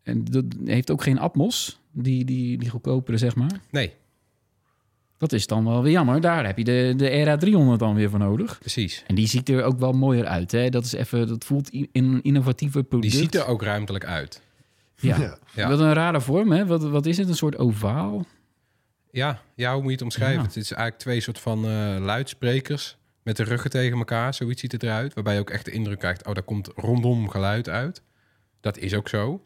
en dat heeft ook geen Atmos, die, die, die goedkopere, zeg maar. Nee, Dat is dan wel weer jammer. Daar heb je de, de Era 300 dan weer voor nodig. precies. En die ziet er ook wel mooier uit. Hè? Dat is even, dat voelt in een innovatiever product. Die ziet er ook ruimtelijk uit. Ja. Ja. Ja. Wat een rare vorm, hè? Wat, wat is het? Een soort ovaal? Ja, ja hoe moet je het omschrijven? Ja. Het is eigenlijk twee soort van eh, luidsprekers met de ruggen tegen elkaar. Zoiets ziet het eruit. Waarbij je ook echt de indruk krijgt, oh, daar komt rondom geluid uit. Dat is ook zo.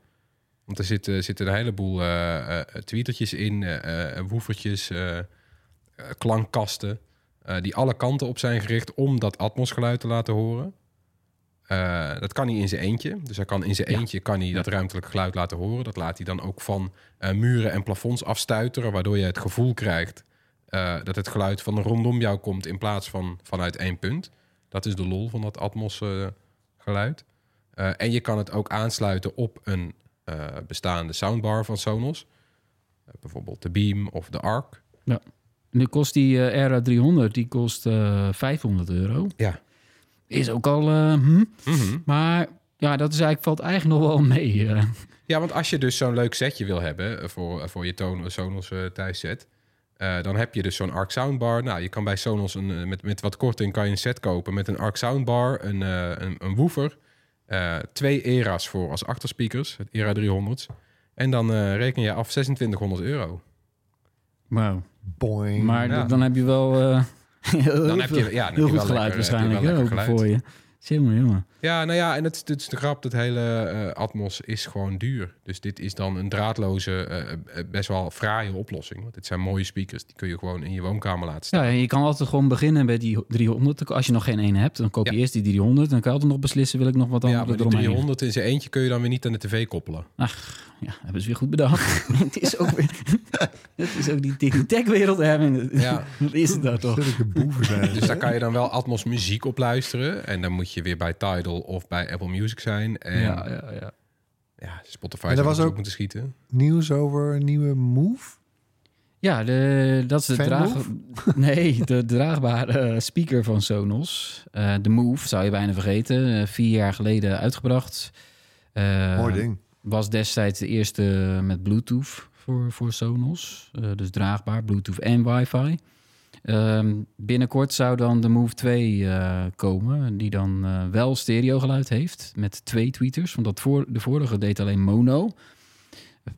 Want er zitten, zitten een heleboel eh eh, tweetertjes in, eh woefertjes, klankkasten. die alle kanten op zijn gericht om dat atmosgeluid te laten horen. Dat kan hij in zijn eentje. Dus hij kan in zijn Ja. eentje kan hij dat ruimtelijk geluid laten horen. Dat laat hij dan ook van muren en plafonds afstuiteren, waardoor je het gevoel krijgt dat het geluid van rondom jou komt in plaats van vanuit één punt. Dat is de lol van dat Atmos geluid. Eh, en je kan het ook aansluiten op een bestaande soundbar van Sonos. Eh, bijvoorbeeld de Beam of de Arc. Nu kost die eh, Era 300, die kost eh 500 euro. Ja. Is ook al... eh, hm. Mhm. Maar ja, dat is eigenlijk, valt eigenlijk nog wel mee. eh. Ja, want als je dus zo'n leuk setje wil hebben eh, voor, eh, voor je toon, Sonos eh thuisset, eh, dan heb je dus zo'n Arc Soundbar. Nou, je kan bij Sonos een, eh, met, met wat korting kan je een set kopen met een Arc Soundbar, een, eh, een, een woofer, eh, twee Era's voor als achterspeakers, het Era 300's. En dan eh, reken je af 2600 euro. Wauw. Boing. Maar Ja. dan heb je wel... eh, heel Dan heb je, ja, dan heb heel je goed wel geluid lekker- waarschijnlijk ook voor je. Jongen, jongen. Ja, nou ja, en het, het is de grap, dat hele eh, Atmos is gewoon duur. Dus dit is dan een draadloze, eh, eh, best wel fraaie oplossing. Want dit zijn mooie speakers, die kun je gewoon in je woonkamer laten staan. Ja, en je kan altijd gewoon beginnen bij die 300. Als je nog geen één hebt, dan koop je Ja. eerst die 300. Dan kan je altijd nog beslissen, wil ik nog wat Ja, anders maar die eromheen. 300 in zijn eentje kun je dan weer niet aan de tv koppelen. Ja, hebben ze weer goed bedacht. [laughs] het is ook weer... [laughs] het is ook die tech-wereld. hè. Ja. [laughs] Wat is het nou toch? Zulke boeven zijn. Dus daar kan je dan wel Atmos muziek op luisteren. En dan moet je weer bij Tidal of bij Apple Music zijn. En ja, Ja, ja, ja. Spotify er zou was dus ook moeten schieten. Nieuws over een nieuwe Move? Ja, de, dat is de, draag, [laughs] nee, de draagbare eh, speaker van Sonos. Eh, de Move, zou je bijna vergeten. Eh, vier jaar geleden uitgebracht. Eh, Mooi ding. Was destijds de eerste met Bluetooth voor, voor Sonos. Eh, dus draagbaar, Bluetooth en wifi. Ehm, binnenkort zou dan de Move 2 eh, komen, die dan eh, wel stereogeluid heeft met twee tweeters. Want dat voor, de vorige deed alleen mono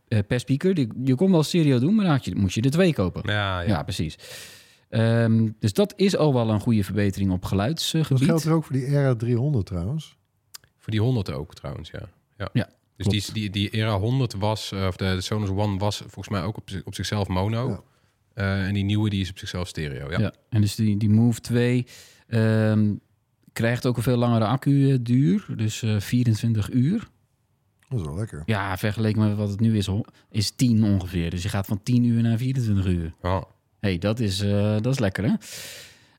eh, per speaker. Die, je kon wel stereo doen, maar dan had je, moest je er twee kopen. Ja, Ja, ja. precies. Ehm, dus dat is al wel een goede verbetering op Dat geluidsgebied. geldt er ook voor die Era 300 trouwens. Voor die 100 ook trouwens, ja. Ja. Ja, dus die, die, die Era 100 was, of de, de Sonos One was volgens mij ook op, op zichzelf mono. Ja. Eh, en die nieuwe die is op zichzelf stereo. Ja. Ja. en dus die, die Move 2 ehm, krijgt ook een veel langere accu-duur. Dus eh 24 uur. Dat is wel lekker. Ja, vergeleken met wat het nu is, is 10 ongeveer. Dus je gaat van 10 uur naar 24 uur. Ja. hey, dat, is, eh, dat is lekker, hè?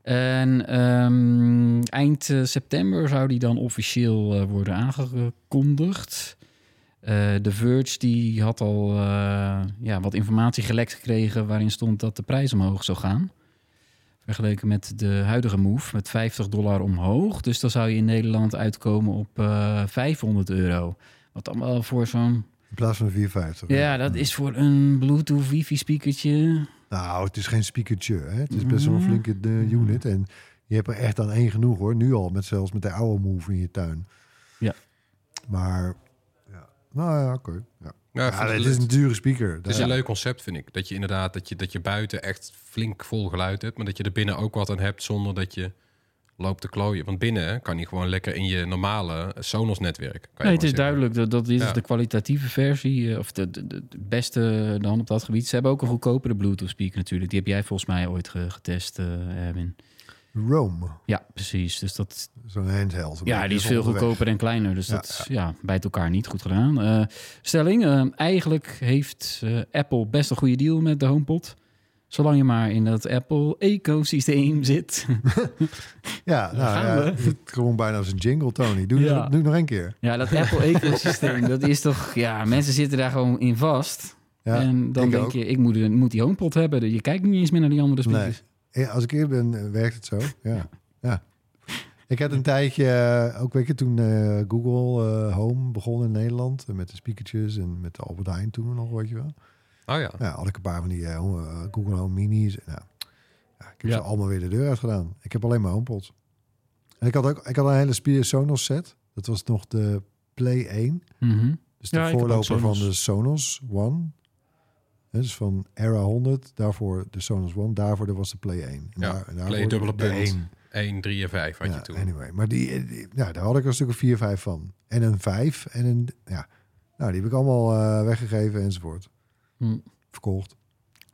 En ehm, eind eh, september zou die dan officieel eh, worden aangekondigd. Eh de Verge die had al eh, ja, wat informatie gelekt gekregen... waarin stond dat de prijs omhoog zou gaan. Vergeleken met de huidige move, met 50 dollar omhoog. Dus dan zou je in Nederland uitkomen op eh 500 euro. Wat dan wel voor zo'n... In plaats van 450. Ja, dat is voor een Bluetooth wifi speakertje... Nou, het is geen speakertje. Hè? Het is best wel een Mhm. flinke eh, unit. En je hebt er echt aan één genoeg hoor. Nu al, met zelfs met de oude move in je tuin. Ja. Maar. Nou ja, oké. Ja. Ja, het is een dure speaker. het is Ja. een leuk concept, vind ik. Dat je inderdaad, dat je, dat je buiten echt flink vol geluid hebt. Maar dat je er binnen ook wat aan hebt zonder dat je loopt te klooien. Want binnen hè, kan je gewoon lekker in je normale Sonos-netwerk. kan je Nee, het is zeggen. duidelijk dat, dat dit Ja. is de kwalitatieve versie, eh, of de, de, de beste dan op dat gebied. Ze hebben ook een goedkopere Bluetooth speaker natuurlijk. Die heb jij volgens mij ooit ge- getest, Erwin. Rome. Ja, precies. Dus dat, Zo'n handheld. ja, die is veel onderweg. goedkoper en kleiner. Dus Ja, dat is ja, bijt elkaar niet goed gedaan. Eh, stelling, eh, eigenlijk heeft eh, Apple best een goede deal met de HomePod. Zolang je maar in dat Apple-ecosysteem [laughs] zit. Ja, nou ja, het gewoon bijna als een jingle, Tony. Doe, Ja. doe nog een keer. ja, dat Apple-ecosysteem, [laughs] dat is toch... Ja, mensen zitten daar gewoon in vast. Ja, en dan denk ook. je, ik moet, moet die HomePod hebben. Je kijkt niet eens meer naar die andere speakers. Als ik eerder ben, eh, werkt het zo. [laughs] Ja. ja. Ik had een tijdje, eh, ook weet je, toen eh, Google eh, Home begon in Nederland. Met de speakertjes en met de Albert Heijn toen nog, weet je wel. Oh ja. Ja, had ik een paar van die Google Home Minis. Nou, ja, ik heb Ja. ze allemaal weer de deur uit gedaan. Ik heb alleen maar HomePods. En ik had ook ik had een hele Spier Sonos set. Dat was nog de Play 1. Mhm. Dus de Ja, voorloper van de Sonos One. Hè, Dus van Era 100, daarvoor de Sonos One, daarvoor was de Play 1. En Ja, daar, en Play dubbele de punt. 1. 1, 3 en 5 had je toen. anyway. Maar die, die- ja, daar had ik een stuk of 4, 5 van. En een 5 en een, ja. Nou, die heb ik allemaal eh, weggegeven enzovoort. Hm. Verkocht.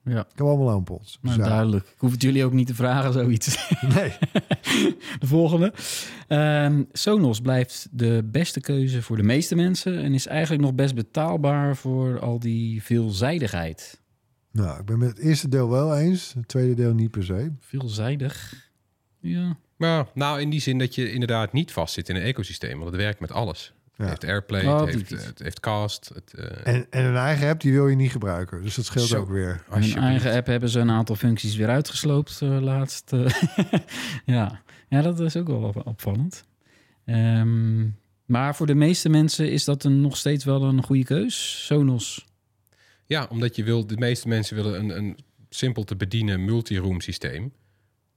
Ja, Ik heb allemaal. Dus nou, ja, duidelijk. Ik hoef het jullie ook niet te vragen, zoiets. [laughs] nee. [laughs] de volgende. Ehm, Sonos blijft de beste keuze voor de meeste mensen... en is eigenlijk nog best betaalbaar voor al die veelzijdigheid. Nou, ik ben met het eerste deel wel eens. Het tweede deel niet per se. Veelzijdig? Ja. Maar, nou, in die zin dat je inderdaad niet vastzit in een ecosysteem. Want het werkt met alles. Ja. Het heeft Airplay, Oh, het, heeft, die- het heeft Cast. Het, eh, En, en een eigen app, die wil je niet gebruiken. Dus dat scheelt Zo. ook weer. Alsjeblieft. eigen app hebben ze een aantal functies weer uitgesloopt eh, laatst. eh. [laughs] ja. ja, dat is ook wel op- opvallend. Ehm, maar voor de meeste mensen is dat een, nog steeds wel een goede keus. Sonos. Ja, omdat je wil, de meeste mensen willen een, een simpel te bedienen multi-room systeem.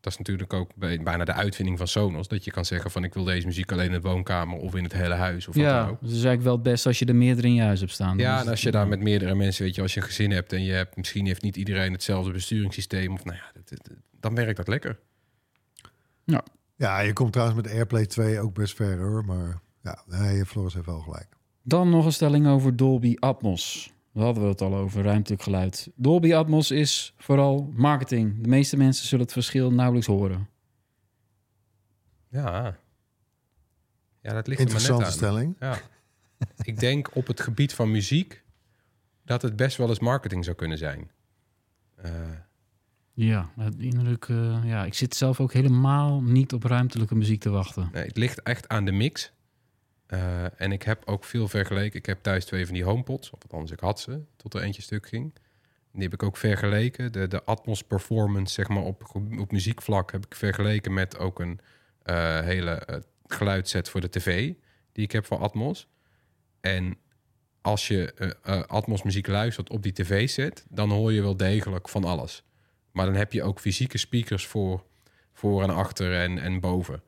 Dat is natuurlijk ook bij, bijna de uitvinding van Sonos. Dat je kan zeggen van ik wil deze muziek alleen in de woonkamer of in het hele huis of wat Ja, dan ook. dus is eigenlijk wel het beste als je er meerdere in je huis hebt staan. Ja, is en als je daar met meerdere mensen, weet je, als je een gezin hebt en je hebt misschien heeft niet iedereen hetzelfde besturingssysteem of nou ja, dat- dat- dan werkt dat lekker. Ja, je komt trouwens met Airplay 2 ook best ver hoor. Maar ja, nee, Floris heeft wel gelijk. Dan nog een stelling over Dolby Atmos. We hadden we het al over, ruimtelijk geluid. Dolby Atmos is vooral marketing. De meeste mensen zullen het verschil nauwelijks horen. Ja, ja dat ligt er maar net Interessante aan. stelling. Ja. [laughs] ik denk op het gebied van muziek dat het best wel eens marketing zou kunnen zijn. Eh, Ja, het indruk, eh, ja, ik zit zelf ook helemaal niet op ruimtelijke muziek te wachten. nee, het ligt echt aan de mix. Eh, en ik heb ook veel vergeleken. Ik heb thuis twee van die HomePods, of althans ik had ze, tot er eentje stuk ging. Die heb ik ook vergeleken. De, de Atmos Performance, zeg maar, op, op muziekvlak heb ik vergeleken met ook een eh, hele eh, geluidsset voor de tv die ik heb voor Atmos. En als je Atmos muziek luistert op die tv-set, dan hoor je wel degelijk van alles. Maar dan heb je ook fysieke speakers voor, voor en achter en, en boven.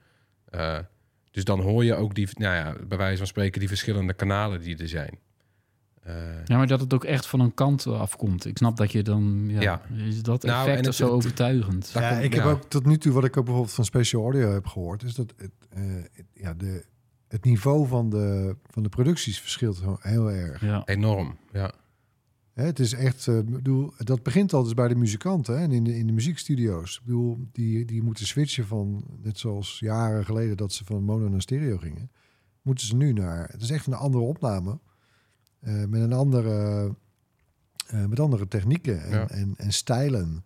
Dus dan hoor je ook die, nou ja, bij wijze van spreken, die verschillende kanalen die er zijn. Eh, Ja, maar dat het ook echt van een kant afkomt. Ik snap dat je dan... Ja, Ja. Is dat Nou, effect het- zo het- overtuigend? Ja, komt- ik heb ook tot nu toe, wat ik ook bijvoorbeeld van Special Audio heb gehoord, is dat het, eh, het- ja, de, het niveau van de, van de producties verschilt gewoon heel erg. Ja. Enorm, ja. Hè, het is echt, eh, bedoel, dat begint al dus bij de muzikanten hè, en in de, in de muziekstudio's. Ik bedoel, die, die moeten switchen van, net zoals jaren geleden dat ze van mono naar stereo gingen, moeten ze nu naar, het is echt een andere opname, eh, met een andere, eh, met andere technieken en, Ja. en, en stijlen.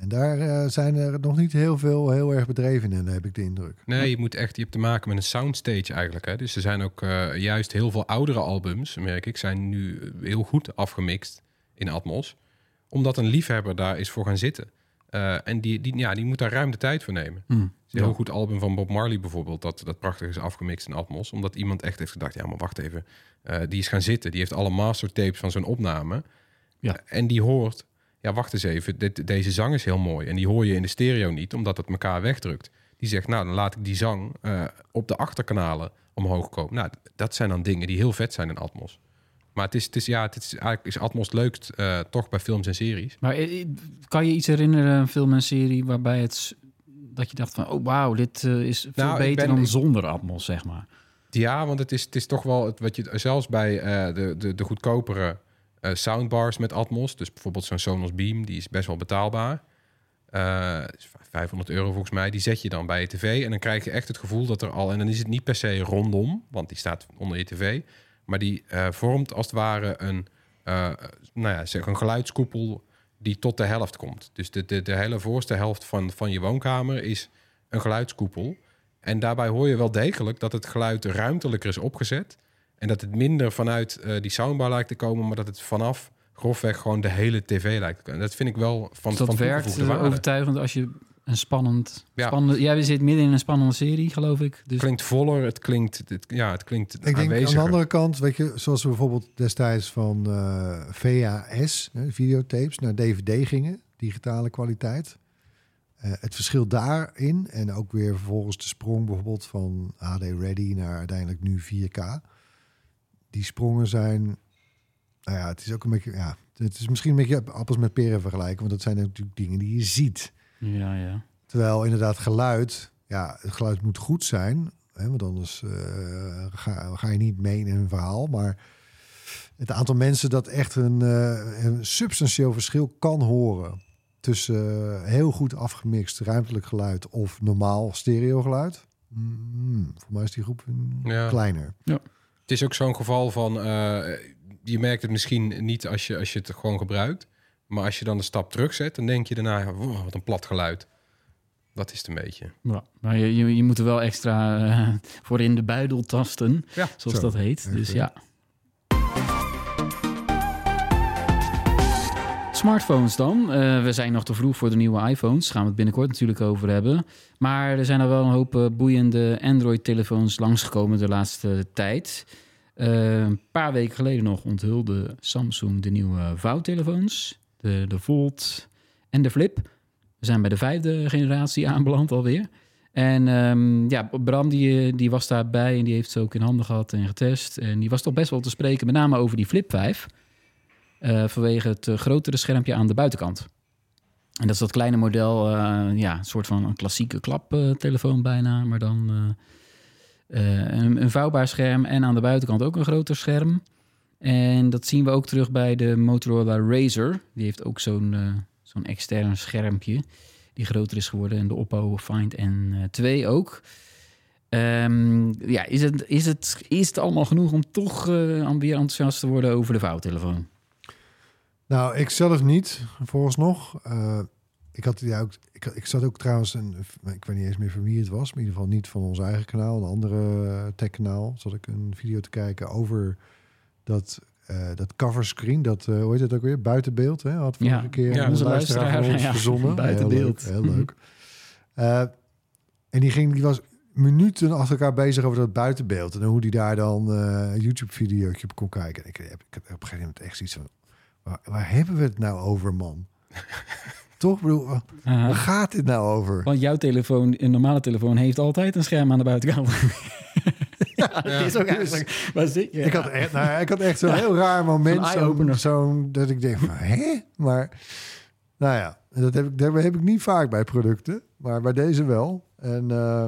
En daar eh, zijn er nog niet heel veel heel erg bedreven in, heb ik de indruk. Nee, je moet echt, je hebt te maken met een soundstage eigenlijk. Hè? Dus er zijn ook eh, juist heel veel oudere albums, merk ik, zijn nu heel goed afgemixt in Atmos. Omdat een liefhebber daar is voor gaan zitten. Eh, en die, die, ja, die moet daar ruim de tijd voor nemen. Is een Ja. heel goed album van Bob Marley bijvoorbeeld, dat, dat prachtig is afgemixt in Atmos. Omdat iemand echt heeft gedacht, ja, maar wacht even. Die is gaan zitten, die heeft alle mastertapes van zo'n opname. Ja. En die hoort, ja, wacht eens even, dit, deze zang is heel mooi. En die hoor je in de stereo niet, omdat het elkaar wegdrukt. Die zegt, nou, dan laat ik die zang eh, op de achterkanalen omhoog komen. Nou, dat zijn dan dingen die heel vet zijn in Atmos. Maar het is, het is ja, het is, eigenlijk is Atmos leukst eh, toch bij films en series. Maar eh, kan je iets herinneren, een film en serie, waarbij het... Dat je dacht van, oh wauw, dit is veel Nou, beter ben- dan zonder Atmos, zeg maar. Ja, want het is, het is toch wel het, wat je zelfs bij de, de, de goedkopere eh, soundbars met Atmos, dus bijvoorbeeld zo'n Sonos Beam, die is best wel betaalbaar. Eh, is 500 euro volgens mij. Die zet je dan bij je tv en dan krijg je echt het gevoel dat er al en dan is het niet per se rondom, want die staat onder je tv, maar die eh, vormt als het ware een, eh, nou ja, zeg een geluidskoepel die tot de helft komt. Dus de, de, de hele voorste helft van, van je woonkamer is een geluidskoepel. En daarbij hoor je wel degelijk dat het geluid ruimtelijker is opgezet. En dat het minder vanuit eh, die soundbar lijkt te komen, maar dat het vanaf grofweg gewoon de hele tv lijkt te komen. Dat vind ik wel van, Dus dat van werkt eh, waarde. overtuigend als je een spannend... Ja. spannende, jij zit midden in een spannende serie, geloof ik. Dus Het klinkt voller, het klinkt, het, ja, het klinkt Ik denk aan de andere kant, weet je, zoals we bijvoorbeeld destijds van eh, VHS, hè, videotapes, naar DVD gingen, digitale kwaliteit. Eh, het verschil daarin en ook weer vervolgens de sprong bijvoorbeeld van HD Ready naar uiteindelijk nu 4K. Die sprongen zijn, nou ja, het is ook een beetje, ja, het is misschien een beetje appels met peren vergelijken, want dat zijn natuurlijk dingen die je ziet. ja, ja. Terwijl inderdaad geluid, ja, het geluid moet goed zijn. Hè, want anders eh, ga, ga je niet mee in een verhaal. Maar het aantal mensen dat echt een, eh, een substantieel verschil kan horen. Tussen eh, heel goed afgemixt ruimtelijk geluid of normaal stereo geluid. Mm, voor mij is die groep mm, Ja. kleiner. Het is ook zo'n geval van, eh, je merkt het misschien niet als je, als je het gewoon gebruikt. Maar als je dan de stap terugzet, dan denk je daarna, wow, wat een plat geluid. Dat is het een beetje. Ja, maar je, je, je moet er wel extra eh, voor in de buidel tasten, Ja, zoals zo. dat heet. Dus Even. ja. Smartphones dan. Eh, we zijn nog te vroeg voor de nieuwe iPhones. Daar gaan we het binnenkort natuurlijk over hebben. Maar er zijn er wel een hoop eh, boeiende Android-telefoons langsgekomen de laatste tijd. Eh, een paar weken geleden nog onthulde Samsung de nieuwe vouwtelefoons. De, de Volt en de Flip. We zijn bij de vijfde generatie aanbeland alweer. En ehm, ja, Bram die, die was daarbij en die heeft ze ook in handen gehad en getest. En die was toch best wel te spreken, met name over die Flip 5. Eh, vanwege het eh, grotere schermpje aan de buitenkant. En dat is dat kleine model, eh, ja, een soort van een klassieke klaptelefoon bijna. Maar dan een, een vouwbaar scherm en aan de buitenkant ook een groter scherm. En dat zien we ook terug bij de Motorola Razr. Die heeft ook zo'n zo'n extern schermpje die groter is geworden. En de Oppo Find N2 ook. Ehm, ja, is het, is, het, is het allemaal genoeg om toch eh, weer enthousiast te worden over de vouwtelefoon? Nou, ik zelf niet, vooralsnog. Eh ik, had, ja, ook, ik, ik zat ook trouwens, een, ik weet niet eens meer van wie het was, maar in ieder geval niet van ons eigen kanaal, een andere eh, tech-kanaal, zat ik een video te kijken over dat, eh dat coverscreen, dat, eh, hoe heet het ook weer, buitenbeeld, hè? had vorige Ja, keer ja, onze luisteraar ons ja, verzonnen. [laughs] buitenbeeld. Heel leuk. Heel leuk. En die, ging, die was minuten achter elkaar bezig over dat buitenbeeld en hoe die daar dan een YouTube-videootje op kon kijken. En ik heb, ik heb op een gegeven moment echt zoiets van, waar, waar hebben we het nou over, man? [laughs] Toch? Ik bedoel, waar gaat dit nou over? Want jouw telefoon, een normale telefoon, heeft altijd een scherm aan de buitenkant. [laughs] ja, dat is ook eigenlijk... Waar zit je? Ik had echt, nou, ik had echt zo'n heel raar moment. Zo'n zo'n- dat ik denk van, hè? Maar, nou ja, dat heb ik, dat heb ik niet vaak bij producten. Maar bij deze wel. En eh,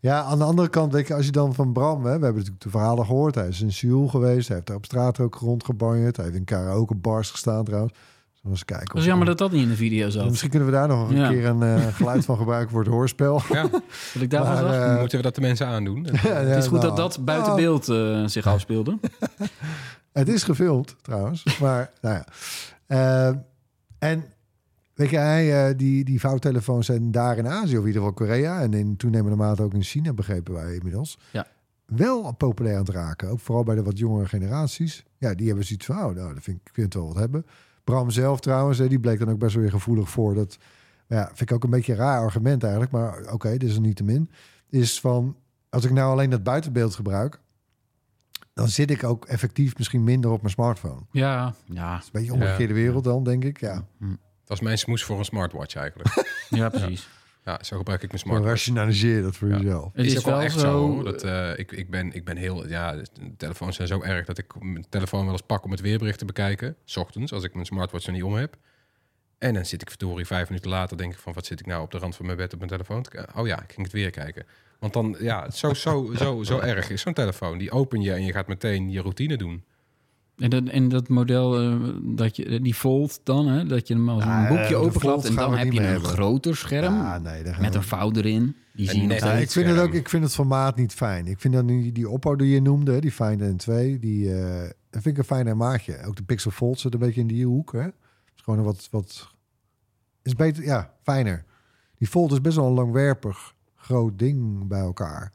ja, aan de andere kant, weet je, als je dan van Bram... Hè, we hebben natuurlijk de verhalen gehoord. Hij is in Seoul geweest. Hij heeft daar op straat ook rondgebanjerd. Hij heeft in karaoke bars gestaan trouwens. Zullen we eens kijken. Is jammer dat dat niet in de video zat. Misschien kunnen we daar nog een Ja. keer een eh, geluid van gebruiken voor het hoorspel. Ja, [laughs] Dat ik daarvan Maar, zag. eh, moeten we dat de mensen aandoen? [laughs] het is goed dat dat buiten nou, beeld eh, zich afspeelde. [laughs] Het is gefilmd trouwens. Maar nou ja. En weet je, hij, eh, die, die vouwtelefoons zijn daar in Azië, of in ieder geval Korea. En in toenemende mate ook in China, begrepen wij inmiddels. Ja. Wel populair aan het raken. Ook vooral bij de wat jongere generaties. Ja, die hebben zoiets van, oh, nou, dat vind ik, ik vind het wel wat hebben. Bram zelf trouwens, hè, die bleek dan ook best wel weer gevoelig voor. Dat ja, vind ik ook een beetje een raar argument eigenlijk. Maar oké, dit is er niet te min. Is van, als ik nou alleen dat buitenbeeld gebruik... dan zit ik ook effectief misschien minder op mijn smartphone. Ja, ja, Een beetje omgekeerde wereld dan, denk ik. Ja, Dat is mijn smoes voor een smartwatch eigenlijk. [laughs] ja precies. ja, zo gebruik ik mijn smartwatch. rationaliseer dat voor Ja. jezelf. Het is, is ook wel wel echt zo. hoor. Dat, eh, ik, ik, ben, ik ben heel... Ja, de telefoons zijn zo erg dat ik mijn telefoon wel eens pak om het weerbericht te bekijken. S ochtends, als ik mijn smartwatch er niet om heb. En dan zit ik verdorie vijf minuten later denk ik van... wat zit ik nou op de rand van mijn bed op mijn telefoon? Oh ja, ik ging het weer kijken. Want dan, ja, zo, zo, zo, zo erg is zo'n telefoon. Die open je en je gaat meteen je routine doen. En dat, en dat model, eh, dat je, die fold dan, hè, dat je hem als een eh, boekje de openklapt en dan heb je een hebben. groter scherm Ja, nee, met een vouw erin. Die zie je ik vind het ook. Ik vind het formaat niet fijn. Ik vind dan die, die Oppo die je noemde, die Find N2, die eh, dat vind ik een fijner maatje. Ook de Pixel Fold zit een beetje in die hoek. Hè? is gewoon een wat, wat is beter, ja, fijner. Die Fold is best wel een langwerpig groot ding bij elkaar.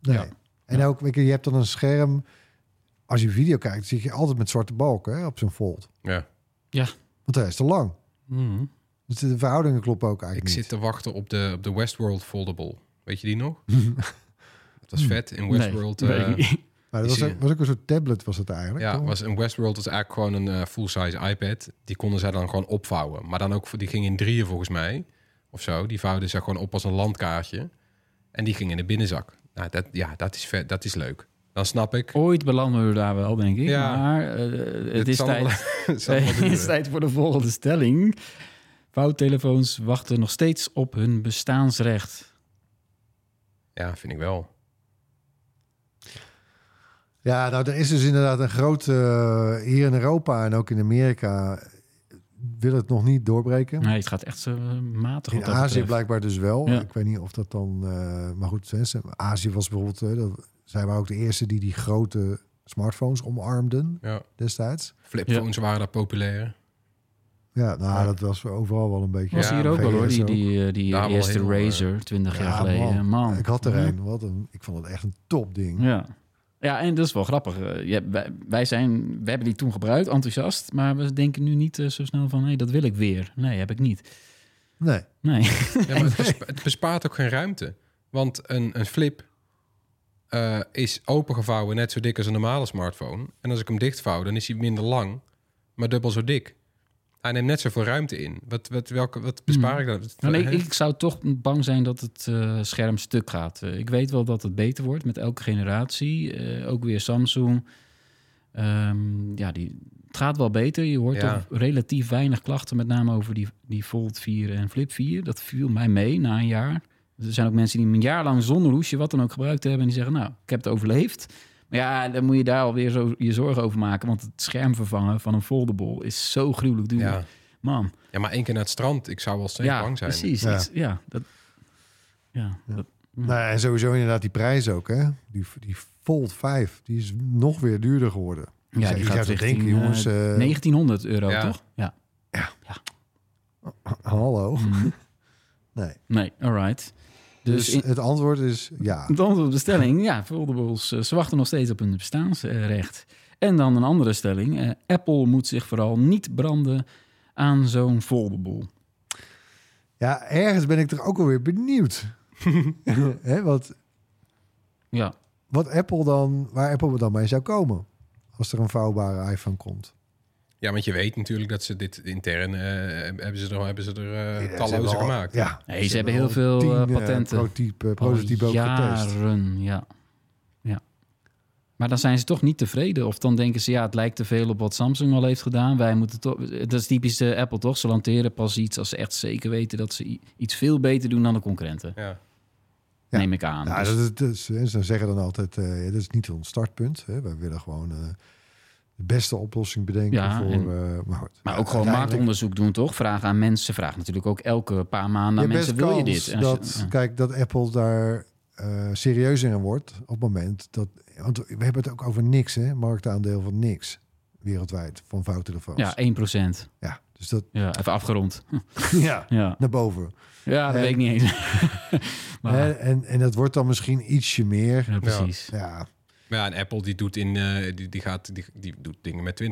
Nee. Ja. En ook, je hebt dan een scherm. Als je video kijkt, zie je altijd met zwarte balken hè, op zo'n Fold. Ja. Want hij is te lang. Mhm. Dus de verhoudingen kloppen ook Ik eigenlijk zit niet. te wachten op de, op de Westworld Foldable. Weet je die nog? [laughs] dat was vet in Westworld. Nee, eh, ik. [laughs] Maar dat was, ook, was ook een soort tablet was het eigenlijk. Ja, toch? was in Westworld was eigenlijk gewoon een eh, full-size iPad. Die konden zij dan gewoon opvouwen. Maar dan ook, voor- die ging in drieën volgens mij. Of zo. Die vouwden ze gewoon op als een landkaartje. En die ging in de binnenzak. Nou, dat, ja, dat is, vet, dat is leuk. Dan snap ik. Ooit belanden we daar wel, denk ik. Ja. Maar eh, het, is tijd, [laughs] [laughs] wel- het is tijd voor de volgende stelling. Vouwtelefoons wachten nog steeds op hun bestaansrecht. Ja, vind ik wel. Ja, nou, er is dus inderdaad een groot... eh, hier in Europa en ook in Amerika... wil het nog niet doorbreken. Nee, het gaat echt zo eh, matig in Azië betreft. blijkbaar dus wel. Ja. Ik weet niet of dat dan... eh, maar goed, Azië was bijvoorbeeld... zij waren ook de eerste die die grote smartphones omarmden Ja. destijds. Flipphones waren daar populair. Ja, nou, Ja. dat was overal wel een beetje... Was Ja, hier ook wel hoor, die, die, eh, die Ja, eerste eh, Razer, 20 jaar Ja, geleden. Man. Ik had er Ja. een. Wat een... Ik vond het echt een topding. Ja. Ja, en dat is wel grappig. Eh, je- wij, wij, zijn, we hebben die toen gebruikt, enthousiast. Maar we denken nu niet zo snel van... hé, dat wil ik weer. Nee, heb ik niet. Nee. Nee. Ja, maar het, [laughs] bespa- het bespaart ook geen ruimte. Want een, een flip eh, is opengevouwen net zo dik als een normale smartphone. En als ik hem dichtvouw, dan is hij minder lang, maar dubbel zo dik. Hij neemt net zoveel ruimte in. Wat, wat, welke, wat bespaar ik dan? Maar ik, ik zou toch bang zijn dat het eh, scherm stuk gaat. Eh, ik weet wel dat het beter wordt met elke generatie. Ook weer Samsung. Ehm, ja, die, het gaat wel beter. Je hoort Ja. toch relatief weinig klachten, met name over die, die Fold 4 en Flip 4. Dat viel mij mee na een jaar. Er zijn ook mensen die een jaar lang zonder hoesje wat dan ook gebruikt hebben. En die zeggen, nou, ik heb het overleefd. Maar ja, dan moet je daar alweer zo je zorgen over maken. Want het scherm vervangen van een foldable is zo gruwelijk duur. ja. Man, ja, maar één keer naar het strand, ik zou wel steeds ja, bang zijn. precies. Ja. Ik- Ja, dat, ja, dat, Nou, en sowieso inderdaad die prijs ook, hè. Die, die Fold 5, die is nog weer duurder geworden. ja, je die gaat denken, jongens, eh, eh, 1900 euro, Ja. toch? Ja. Hallo? Mhm. [laughs] Nee. Nee, alright. Dus, Dus, in, het antwoord is ja. dan op de stelling, ja, foldables, eh, ze wachten nog steeds op hun bestaansrecht. En dan een andere stelling, eh, Apple moet zich vooral niet branden aan zo'n foldable. Ja, ergens ben ik toch ook alweer benieuwd. [laughs] wat, Ja, wat Apple dan, waar Apple dan mee zou komen. Als er een vouwbare iPhone komt. Ja, want je weet natuurlijk dat ze dit intern eh, hebben ze er, hebben ze er eh, Ja, ze talloze hebben al- gemaakt. Ja, Nee, ze hebben heel veel, tien, eh, patenten. prototype, prototype ook getest. jaren, ja. ja. Maar dan zijn ze toch niet tevreden. Of dan denken ze, ja, het lijkt te veel op wat Samsung al heeft gedaan. Wij moeten toch... Dat is typisch Apple, toch? Ze lanteren pas iets als ze echt zeker weten... dat ze iets veel beter doen dan de concurrenten. Ja. Ja. Neem ik aan. Ja, Dus- dat is, dat is- hè, ze zeggen dan altijd, eh dat is niet ons startpunt. Hè. Wij willen gewoon eh, de beste oplossing bedenken Ja, voor... en- eh, maar goed, maar Ja, ook gewoon marktonderzoek doen, toch? Vragen aan mensen. Vragen natuurlijk ook elke paar maanden aan mensen... Wil je dit? En je- dat, ja. Kijk, dat Apple daar eh serieus in wordt op het moment dat... Want we hebben het ook over niks, hè? Marktaandeel van niks wereldwijd van vouwtelefoons. Ja, 1 procent. ja dus dat... Ja, even afgerond. [laughs] ja, Ja, naar boven. ja dat En- weet ik niet eens. [laughs] maar, Hè, en, en dat wordt dan misschien ietsje meer. ja, precies. Ja, Maar ja, en Apple die doet, in, eh, die, die, gaat, die, die doet dingen met 20%.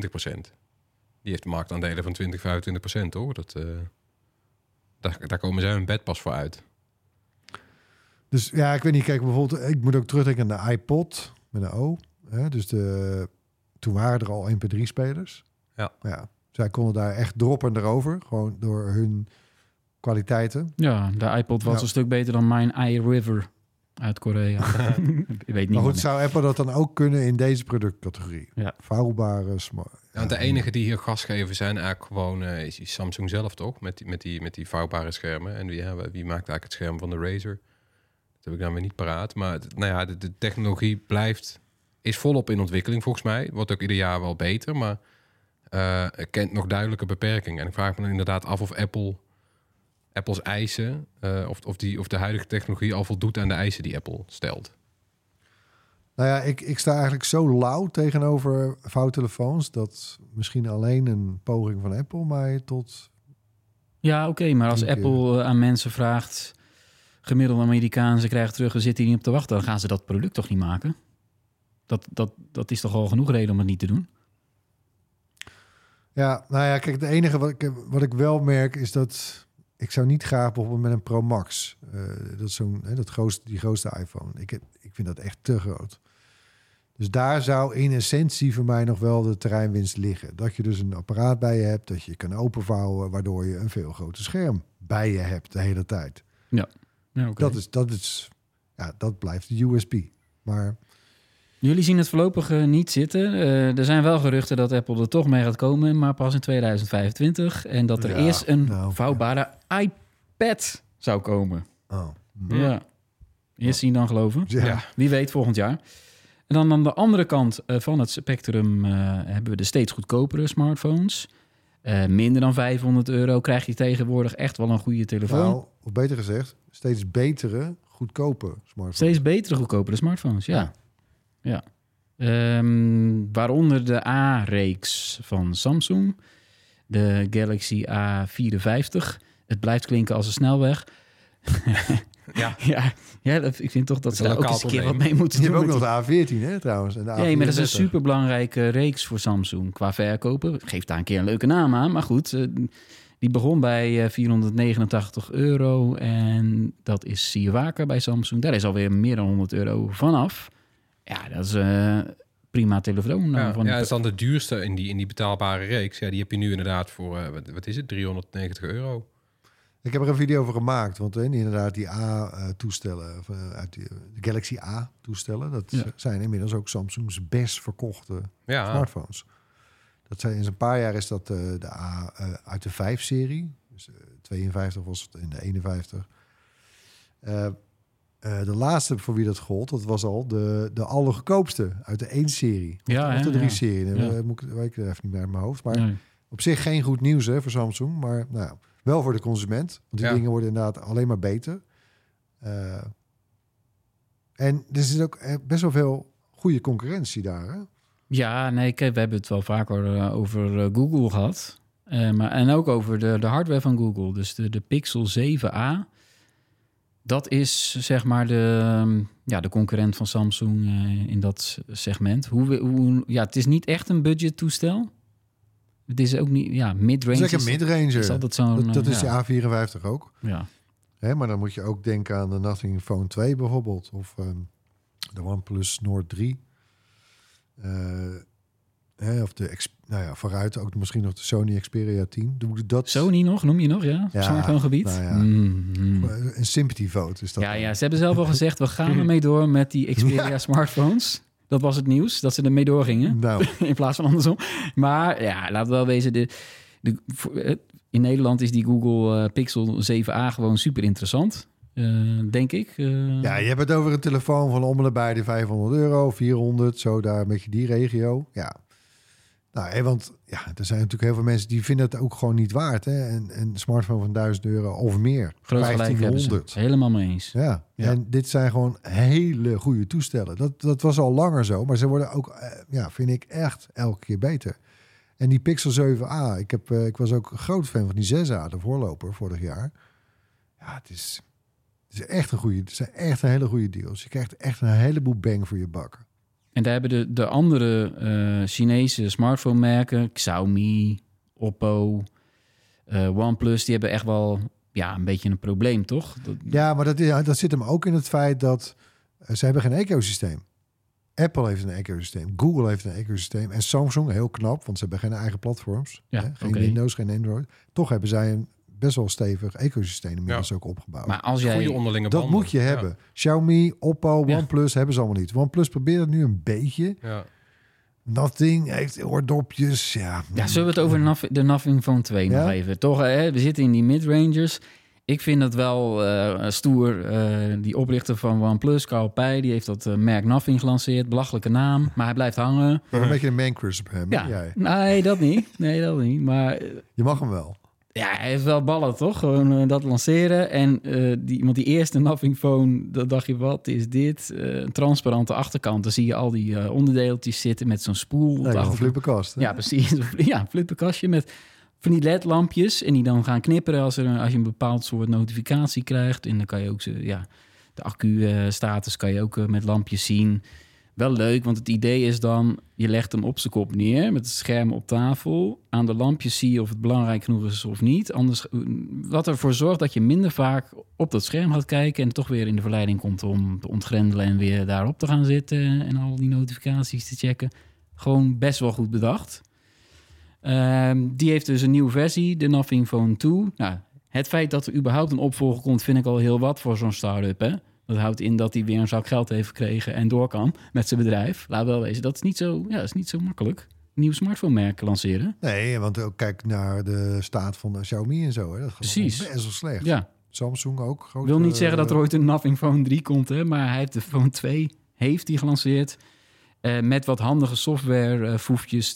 Die heeft marktaandelen van 20, 25% hoor. Dat, eh, daar, daar komen zij hun bed pas voor uit. Dus ja, ik weet niet. Kijk, bijvoorbeeld, ik moet ook terugdenken aan de iPod met een O. Hè? Dus de, toen waren er al MP3-spelers. Ja. ja. Zij konden daar echt droppen erover, gewoon door hun kwaliteiten. Ja, de iPod was Ja. een stuk beter dan mijn iRiver uit Korea. [laughs] ik weet niet. Maar goed, zou Apple dat dan ook kunnen in deze productcategorie? Ja. Vouwbare smart. Ja, want de enige die hier gas geven zijn eigenlijk gewoon eh, is die Samsung zelf toch? Met die, met, die, met die vouwbare schermen. En wie, ja, wie maakt eigenlijk het scherm van de Razer? Dat heb ik dan weer niet paraat. Maar het- nou ja, de, de technologie blijft, is volop in ontwikkeling volgens mij. Wordt ook ieder jaar wel beter, maar eh, kent nog duidelijke beperkingen. En ik vraag me dan inderdaad af of Apple, Apple's eisen, eh, of, of, die, of de huidige technologie al voldoet aan de eisen die Apple stelt. Nou ja, ik, ik sta eigenlijk zo lauw tegenover vouwtelefoons... dat misschien alleen een poging van Apple mij tot... Ja, oké, maar als keer. Apple eh, aan mensen vraagt... gemiddelde Amerikaan, ze krijgen terug... en zitten hier niet op te wachten... dan gaan ze dat product toch niet maken? Dat, dat, dat is toch al genoeg reden om het niet te doen? Ja, nou ja, kijk, het enige wat ik, wat ik wel merk is dat... ik zou niet graag bijvoorbeeld met een Pro Max... eh, dat zo'n, hè, dat grootste, die grootste iPhone... Ik, heb, ik vind dat echt te groot. Dus daar zou in essentie voor mij nog wel de terreinwinst liggen. Dat je dus een apparaat bij je hebt, dat je kan openvouwen... waardoor je een veel groter scherm bij je hebt de hele tijd. Ja, oké. Dat, is, dat, is, ja, dat blijft de USP. Maar Jullie zien het voorlopig eh, niet zitten. Eh, er zijn wel geruchten dat Apple er toch mee gaat komen... maar pas in 2025. En dat er Ja, eerst een nou, vouwbare iPad zou komen. oh, Ja. Eerst zien dan geloven. ja. Ja. Wie weet volgend jaar. En dan aan de andere kant eh, van het spectrum hebben we de steeds goedkopere smartphones. Minder dan 500 euro krijg je tegenwoordig echt wel een goede telefoon. Nou, of beter gezegd, steeds betere, goedkope smartphones. Steeds betere, goedkopere smartphones, ja. ja. Ehm, waaronder de A-reeks van Samsung. De Galaxy A54. Het blijft klinken als een snelweg. Ja. [laughs] ja, ja dat, ik vind toch dat ze daar ook eens een keer wat Je mee moeten doen. hebt ook nog die- de A14, hè, trouwens. En de Nee, maar dat is een A34. superbelangrijke reeks voor Samsung qua verkopen. Geef daar een keer een leuke naam aan. Maar goed, eh, die begon bij eh, 489 euro. En dat is zie je vaker bij Samsung. Daar is alweer meer dan 100 euro vanaf. Ja, dat is eh prima telefoon. nou, Ja, van ja, dat is dan de duurste in die, in die betaalbare reeks. Ja, die heb je nu inderdaad voor, eh, wat, wat is het, 390 euro. Ik heb er een video over gemaakt. Want inderdaad, die A-toestellen, of, eh, uit de Galaxy A-toestellen... dat Ja. zijn inmiddels ook Samsung's best verkochte Ja, smartphones. Dat zijn, in een paar jaar is dat eh, de A eh, uit de 5-serie. Dus eh, 52 was het in de 51. Eh, eh, de laatste voor wie dat gold, dat was al de, de allergoedkoopste uit de 1-serie. Ja, of de ja. 3-serie. Ja. Ja. Moet ik, weet ik even niet meer uit mijn hoofd. Maar Nee. op zich geen goed nieuws hè, voor Samsung. Maar nou, wel voor de consument. Want die Ja. dingen worden inderdaad alleen maar beter. Eh, en er zit ook eh, best wel veel goede concurrentie daar. Hè? Ja, nee, kijk, we hebben het wel vaker eh, over eh, Google gehad. Eh, maar, en ook over de, de hardware van Google. Dus de, de Pixel 7a. Dat is zeg maar de, ehm, ja, de concurrent van Samsung eh, in dat segment. Hoe, we- hoe, ja, het is niet echt een budget toestel. Het is ook niet, ja, Het mid-range. is lekker is- midranger. is altijd zo'n, Dat, dat eh, is ja. de A54 ook. Ja. Hè, maar dan moet je ook denken aan de Nothing Phone 2 bijvoorbeeld. Of ehm, de OnePlus Nord 3. Eh, hè, Hè, of de, ex- nou ja, vooruit ook misschien nog de Sony Xperia 10. Doe dat Sony nog, noem je nog, ja? Ja, smartphone gebied? nou ja. Mhm. Een sympathy vote is dat. Ja, dan. ja, ze hebben zelf al [laughs] gezegd, we gaan ermee door met die Xperia smartphones. Dat was het nieuws, dat ze ermee doorgingen. Nou, [laughs] in plaats van andersom. Maar ja, laten we wel wezen, de, eh, in Nederland is die Google eh, Pixel 7a gewoon super interessant. eh, denk ik. Ja, je hebt het over een telefoon van om en nabij de 500 euro, 400, zo daar een beetje die regio. Ja. Nou, hè, want ja, er zijn natuurlijk heel veel mensen die vinden het ook gewoon niet waard. Hè? En een smartphone van 1000 euro of meer. groot gelijk hebben ze. 1500. Helemaal mee eens. Ja. Ja. en dit zijn gewoon hele goede toestellen. Dat, dat was al langer zo, maar ze worden ook, eh, ja, vind ik echt elke keer beter. En die Pixel 7a, ik, heb, eh, ik was ook een groot fan van die 6a, de voorloper vorig jaar. Ja, het is, het is echt een goede, het zijn echt een hele goede deals. Je krijgt echt een heleboel bang voor je bak. En daar hebben de, de andere eh, Chinese smartphone merken, Xiaomi, Oppo, eh, OnePlus, die hebben echt wel ja, een beetje een probleem, toch? Dat, Ja, maar dat, is- dat zit hem ook in het feit dat eh, ze hebben geen ecosysteem. Apple heeft een ecosysteem, Google heeft een ecosysteem en Samsung, heel knap, want ze hebben geen eigen platforms. Ja, hè? Geen. Windows, geen Android. Toch hebben zij een best wel stevig ecosysteem inmiddels ook opgebouwd. Maar als jij... Goede onderlinge dat banden. moet je Ja. hebben. Xiaomi, Oppo, Ja. OnePlus hebben ze allemaal niet. OnePlus probeert het nu een beetje. Ja. Nothing heeft oordopjes. Ja, Ja, zullen we het over de Nothing Phone 2 nog Ja? even? Toch, hè? we zitten in die mid-rangers. Ik vind dat wel eh, stoer. eh, die oprichter van OnePlus, Carl Pei, die heeft dat eh, merk Nothing gelanceerd. Belachelijke naam, maar hij blijft hangen. Een beetje een mancrush op hem. Ja, Jij. nee, dat niet. Nee, dat niet. Maar Je mag hem wel. Ja, hij heeft wel ballen, toch? Gewoon eh, dat lanceren. En eh, die, want die eerste Nothing Phone, dat dacht je, wat is dit? Eh, een transparante achterkant. Dan zie je al die onderdeeltjes zitten met zo'n spoel. Nee, een hè? Ja, precies. [laughs] Ja, een flipperkastje met van die ledlampjes. En die dan gaan knipperen als, er, als je een bepaald soort notificatie krijgt. En dan kan je ook ze, ja, de accu-status kan je ook met lampjes zien. Wel leuk, want het idee is dan... je legt hem op zijn kop neer met het scherm op tafel. Aan de lampjes zie je of het belangrijk genoeg is of niet. Anders, eh, wat ervoor zorgt dat je minder vaak op dat scherm gaat kijken... en toch weer in de verleiding komt om te ontgrendelen... en weer daarop te gaan zitten en al die notificaties te checken. Gewoon best wel goed bedacht. Ehm, die heeft dus een nieuwe versie, de Nothing Phone 2. Nou, het feit dat er überhaupt een opvolger komt, vind ik al heel wat voor zo'n start-up. Hè? Dat houdt in dat hij weer een zak geld heeft gekregen en door kan met zijn bedrijf. Laat wel wezen, dat is niet zo, ja, is niet zo makkelijk. Een nieuw smartphone-merk lanceren. Nee, want ook kijk naar de staat van Xiaomi en zo. Hè. Dat gaat Precies. best wel slecht. Ja, Samsung ook. ik wil niet zeggen dat er ooit een Nothing Phone 3 komt, hè, maar hij heeft de Phone 2 heeft hij gelanceerd. Eh, met wat handige software eh,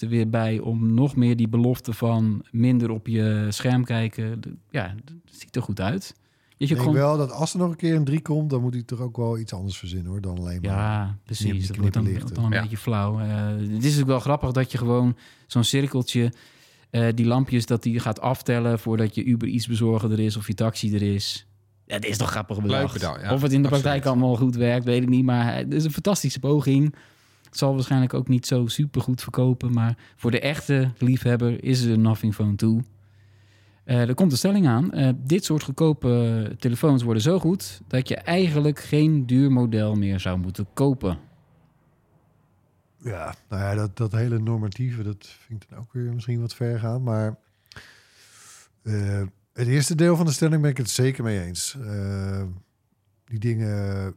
er weer bij om nog meer die belofte van minder op je scherm kijken. De- ja, dat ziet er goed uit. Je Ik denk gewoon wel dat als er nog een keer een 3 komt, dan moet hij toch ook wel iets anders verzinnen hoor, dan alleen maar. Ja, precies. Dat wordt dan, dan een Ja. beetje flauw. Eh, het is natuurlijk wel grappig dat je gewoon zo'n cirkeltje, eh, die lampjes, dat die gaat aftellen voordat je Uber iets bezorgen er is of je taxi er is. Ja, dat is toch grappig bedacht. ja. of het in de Absoluut. praktijk allemaal goed werkt, weet ik niet. Maar het is een fantastische poging. Het zal waarschijnlijk ook niet zo super goed verkopen. Maar voor de echte liefhebber is het een Nothing Phone 2. Eh, er komt een stelling aan. Eh, dit soort goedkope telefoons worden zo goed dat je eigenlijk geen duur model meer zou moeten kopen. Ja, nou ja, dat, dat hele normatieve, dat vind ik dan ook weer misschien wat ver gaan. Maar eh, het eerste deel van de stelling ben ik het zeker mee eens. Die dingen,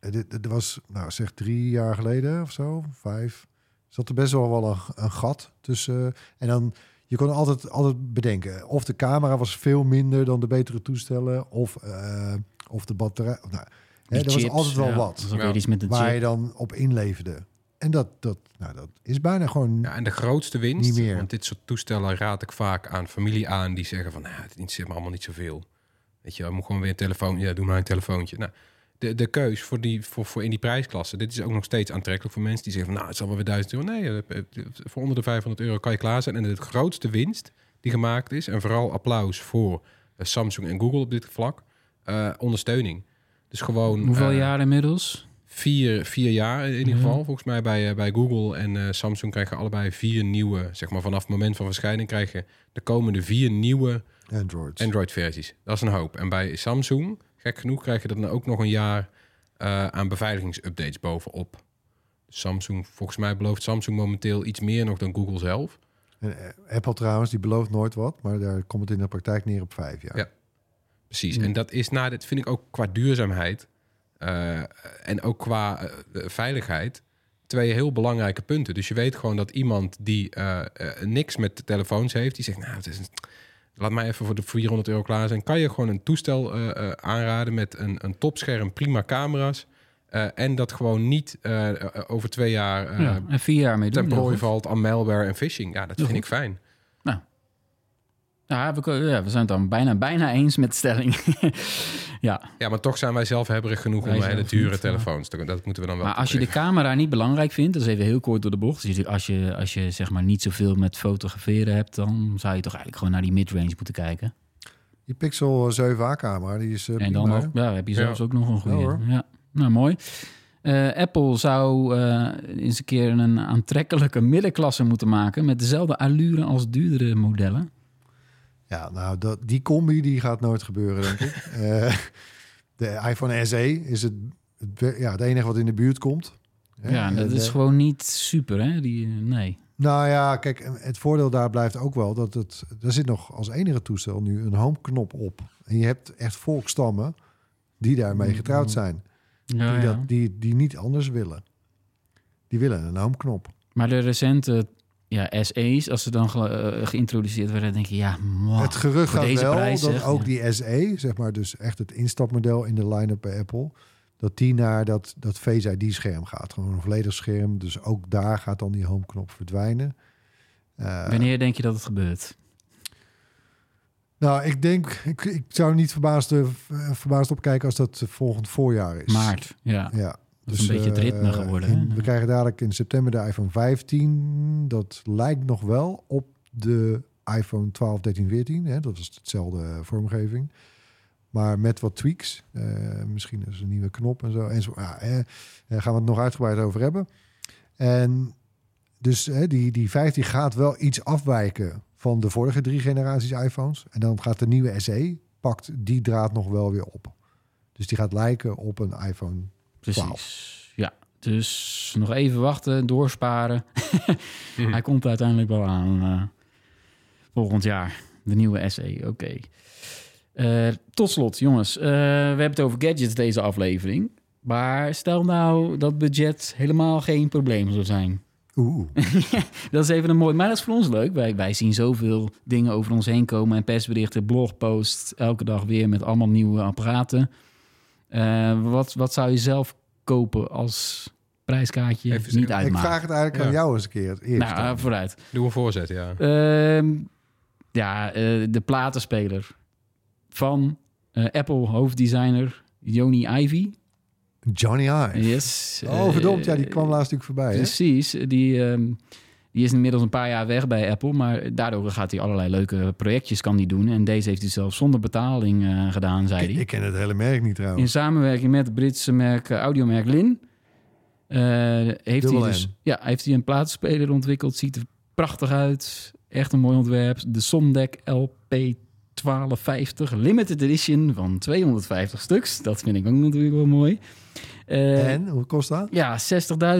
dit was, nou zeg drie jaar geleden of zo, vijf, zat er best wel wel een gat tussen. en dan, je kon altijd, altijd bedenken, of de camera was veel minder dan de betere toestellen, of, eh, of de batterij. of Nou, hè, er was altijd wel ja, wat Ja. met de waar chip. je dan op inleverde. En dat, dat, nou, dat is bijna gewoon... Ja, en de grootste winst, Niet meer. want dit soort toestellen raad ik vaak aan familie aan die zeggen van, nou, het interesseert me allemaal niet zoveel. Weet je, ik moet gewoon weer een telefoon, ja, doe maar een telefoontje. Nou, de, de keus voor, die, voor, voor in die prijsklasse, dit is ook nog steeds aantrekkelijk voor mensen die zeggen van, nou, het zal wel weer 1000 euro. Nee, eh, eh, voor onder de 500 euro kan je klaar zijn. En de grootste winst die gemaakt is, en vooral applaus voor eh, Samsung en Google op dit vlak, eh, ondersteuning. Dus gewoon... Hoeveel eh, jaar inmiddels? vier, vier jaar in ieder Ja. geval. Volgens mij bij, eh, bij Google en eh, Samsung krijgen allebei vier nieuwe, zeg maar vanaf het moment van verschijning krijgen de komende vier nieuwe. Android-versies. Dat is een hoop. En bij Samsung, gek genoeg, krijg je dan ook nog een jaar eh, aan beveiligingsupdates bovenop. Samsung, volgens mij belooft Samsung momenteel iets meer nog dan Google zelf. En, eh, Apple trouwens, die belooft nooit wat, maar daar komt het in de praktijk neer op vijf jaar. Ja. Precies. Ja. En dat is na dit vind ik ook qua duurzaamheid eh, en ook qua veiligheid twee heel belangrijke punten. Dus je weet gewoon dat iemand die niks met de telefoons heeft, die zegt, nou, het is een- laat mij even voor de 400 euro klaar zijn. Kan je gewoon een toestel eh, eh, aanraden met een, een topscherm, prima camera's. eh, en dat gewoon niet over twee jaar ja, en vier jaar mee doen. ten prooi valt aan malware en phishing. Ja, dat vind ik fijn. Ja, we, ja, we zijn het dan bijna, bijna eens met de stelling. [laughs] ja, Ja, maar toch zijn wij zelfhebberig genoeg Wij om hele dure niet, telefoons te Dat moeten we dan wel maar als je de camera niet belangrijk vindt, dat is even heel kort door de bocht. Dus als je, als je zeg maar niet zoveel met fotograferen hebt, dan zou je toch eigenlijk gewoon naar die midrange moeten kijken. Die Pixel 7a camera, die is eh, en dan ja, heb je Ja. zelfs ook nog een goede. Ja, Ja, hoor. nou mooi. Eh, Apple zou eh, eens een keer een aantrekkelijke middenklasse moeten maken met dezelfde allure als duurdere modellen. Ja, nou, dat, die combi die gaat nooit gebeuren, denk ik. [laughs] Eh, de iPhone SE is het, ja, het enige wat in de buurt komt. Ja, dat is eh, gewoon niet super, hè? Die, eh, nee. Nou ja, kijk, het voordeel daar blijft ook wel dat het... Er zit nog als enige toestel nu een home-knop op. En je hebt echt volkstammen die daarmee getrouwd zijn. Ja, die, ja. dat, die, die niet anders willen. Die willen een home-knop. Maar de recente ja, SE's, als ze dan ge- eh, geïntroduceerd werden, denk je, ja, mwah, het gerucht gaat deze wel prijs, dat ook ja. die SE, zeg maar dus echt het instapmodel in de line-up bij Apple... dat die naar dat, dat Face ID-scherm gaat. Gewoon een volledig scherm. Dus ook daar gaat dan die home-knop verdwijnen. Eh, Wanneer denk je dat het gebeurt? Nou, ik denk, ik, ik zou niet verbaasd, eh, verbaasd op kijken als dat volgend voorjaar is. Maart, ja. Ja. Is een beetje het ritme eh, geworden, in- we krijgen dadelijk in september de iPhone 15. Dat lijkt nog wel op de iPhone 12, 13, 14. Hè? Dat is hetzelfde vormgeving. Maar met wat tweaks. Eh, misschien is een nieuwe knop en zo. En zo ja, eh, daar gaan we het nog uitgebreid over hebben. En dus hè, die, die 15 gaat wel iets afwijken van de vorige drie generaties iPhones. En dan gaat de nieuwe SE, pakt die draad nog wel weer op. Dus die gaat lijken op een iPhone Precies. Ja, dus nog even wachten, doorsparen. [laughs] Hij komt uiteindelijk wel aan eh, volgend jaar. De nieuwe SE, oké. Eh, tot slot, jongens. eh, we hebben het over gadgets deze aflevering. Maar stel nou dat budget helemaal geen probleem zou zijn. Oeh. [laughs] Dat is even een mooi. Maar dat is voor ons leuk. Wij, wij zien zoveel dingen over ons heen komen. En persberichten, blogposts. Elke dag weer met allemaal nieuwe apparaten. Eh, wat, wat zou je zelf kopen als prijskaartje Even niet zeggen. Ik vraag het eigenlijk aan jou eens een keer. Eerst Nou, eh, vooruit. Doe een voorzet, ja. Ehm, ja, eh, de platenspeler van eh, Apple hoofddesigner Joni Ivy. Johnny Ive. Yes. Oh, verdomd. Ja, die kwam laatst natuurlijk voorbij. Hè? Precies. Die, ehm, die is inmiddels een paar jaar weg bij Apple. Maar daardoor gaat hij allerlei leuke projectjes kan die doen. En deze heeft hij zelfs zonder betaling eh, gedaan, zei Ik, hij. ik ken het hele merk niet In trouwens. samenwerking met het Britse merk, eh, audiomerk Lin. eh, heeft, hij dus, ja, heeft hij een platenspeler ontwikkeld. Ziet er prachtig uit. Echt een mooi ontwerp. De Sondek LP 1250 Limited Edition van 250 stuks. Dat vind ik ook natuurlijk wel mooi. Eh, en, hoe kost dat? ja,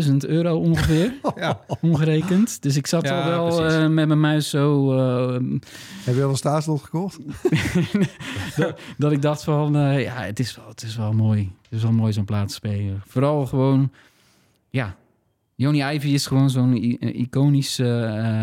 60.000 euro ongeveer, [laughs] Ja, omgerekend. Dus ik zat Ja, al wel eh, met mijn muis zo... eh, Heb je al een staatslot gekocht? [laughs] dat, dat ik dacht van, eh, ja, het is wel, het is wel mooi. Het is wel mooi zo'n platenspeler. Vooral gewoon, ja, Joni Ivy is gewoon zo'n iconisch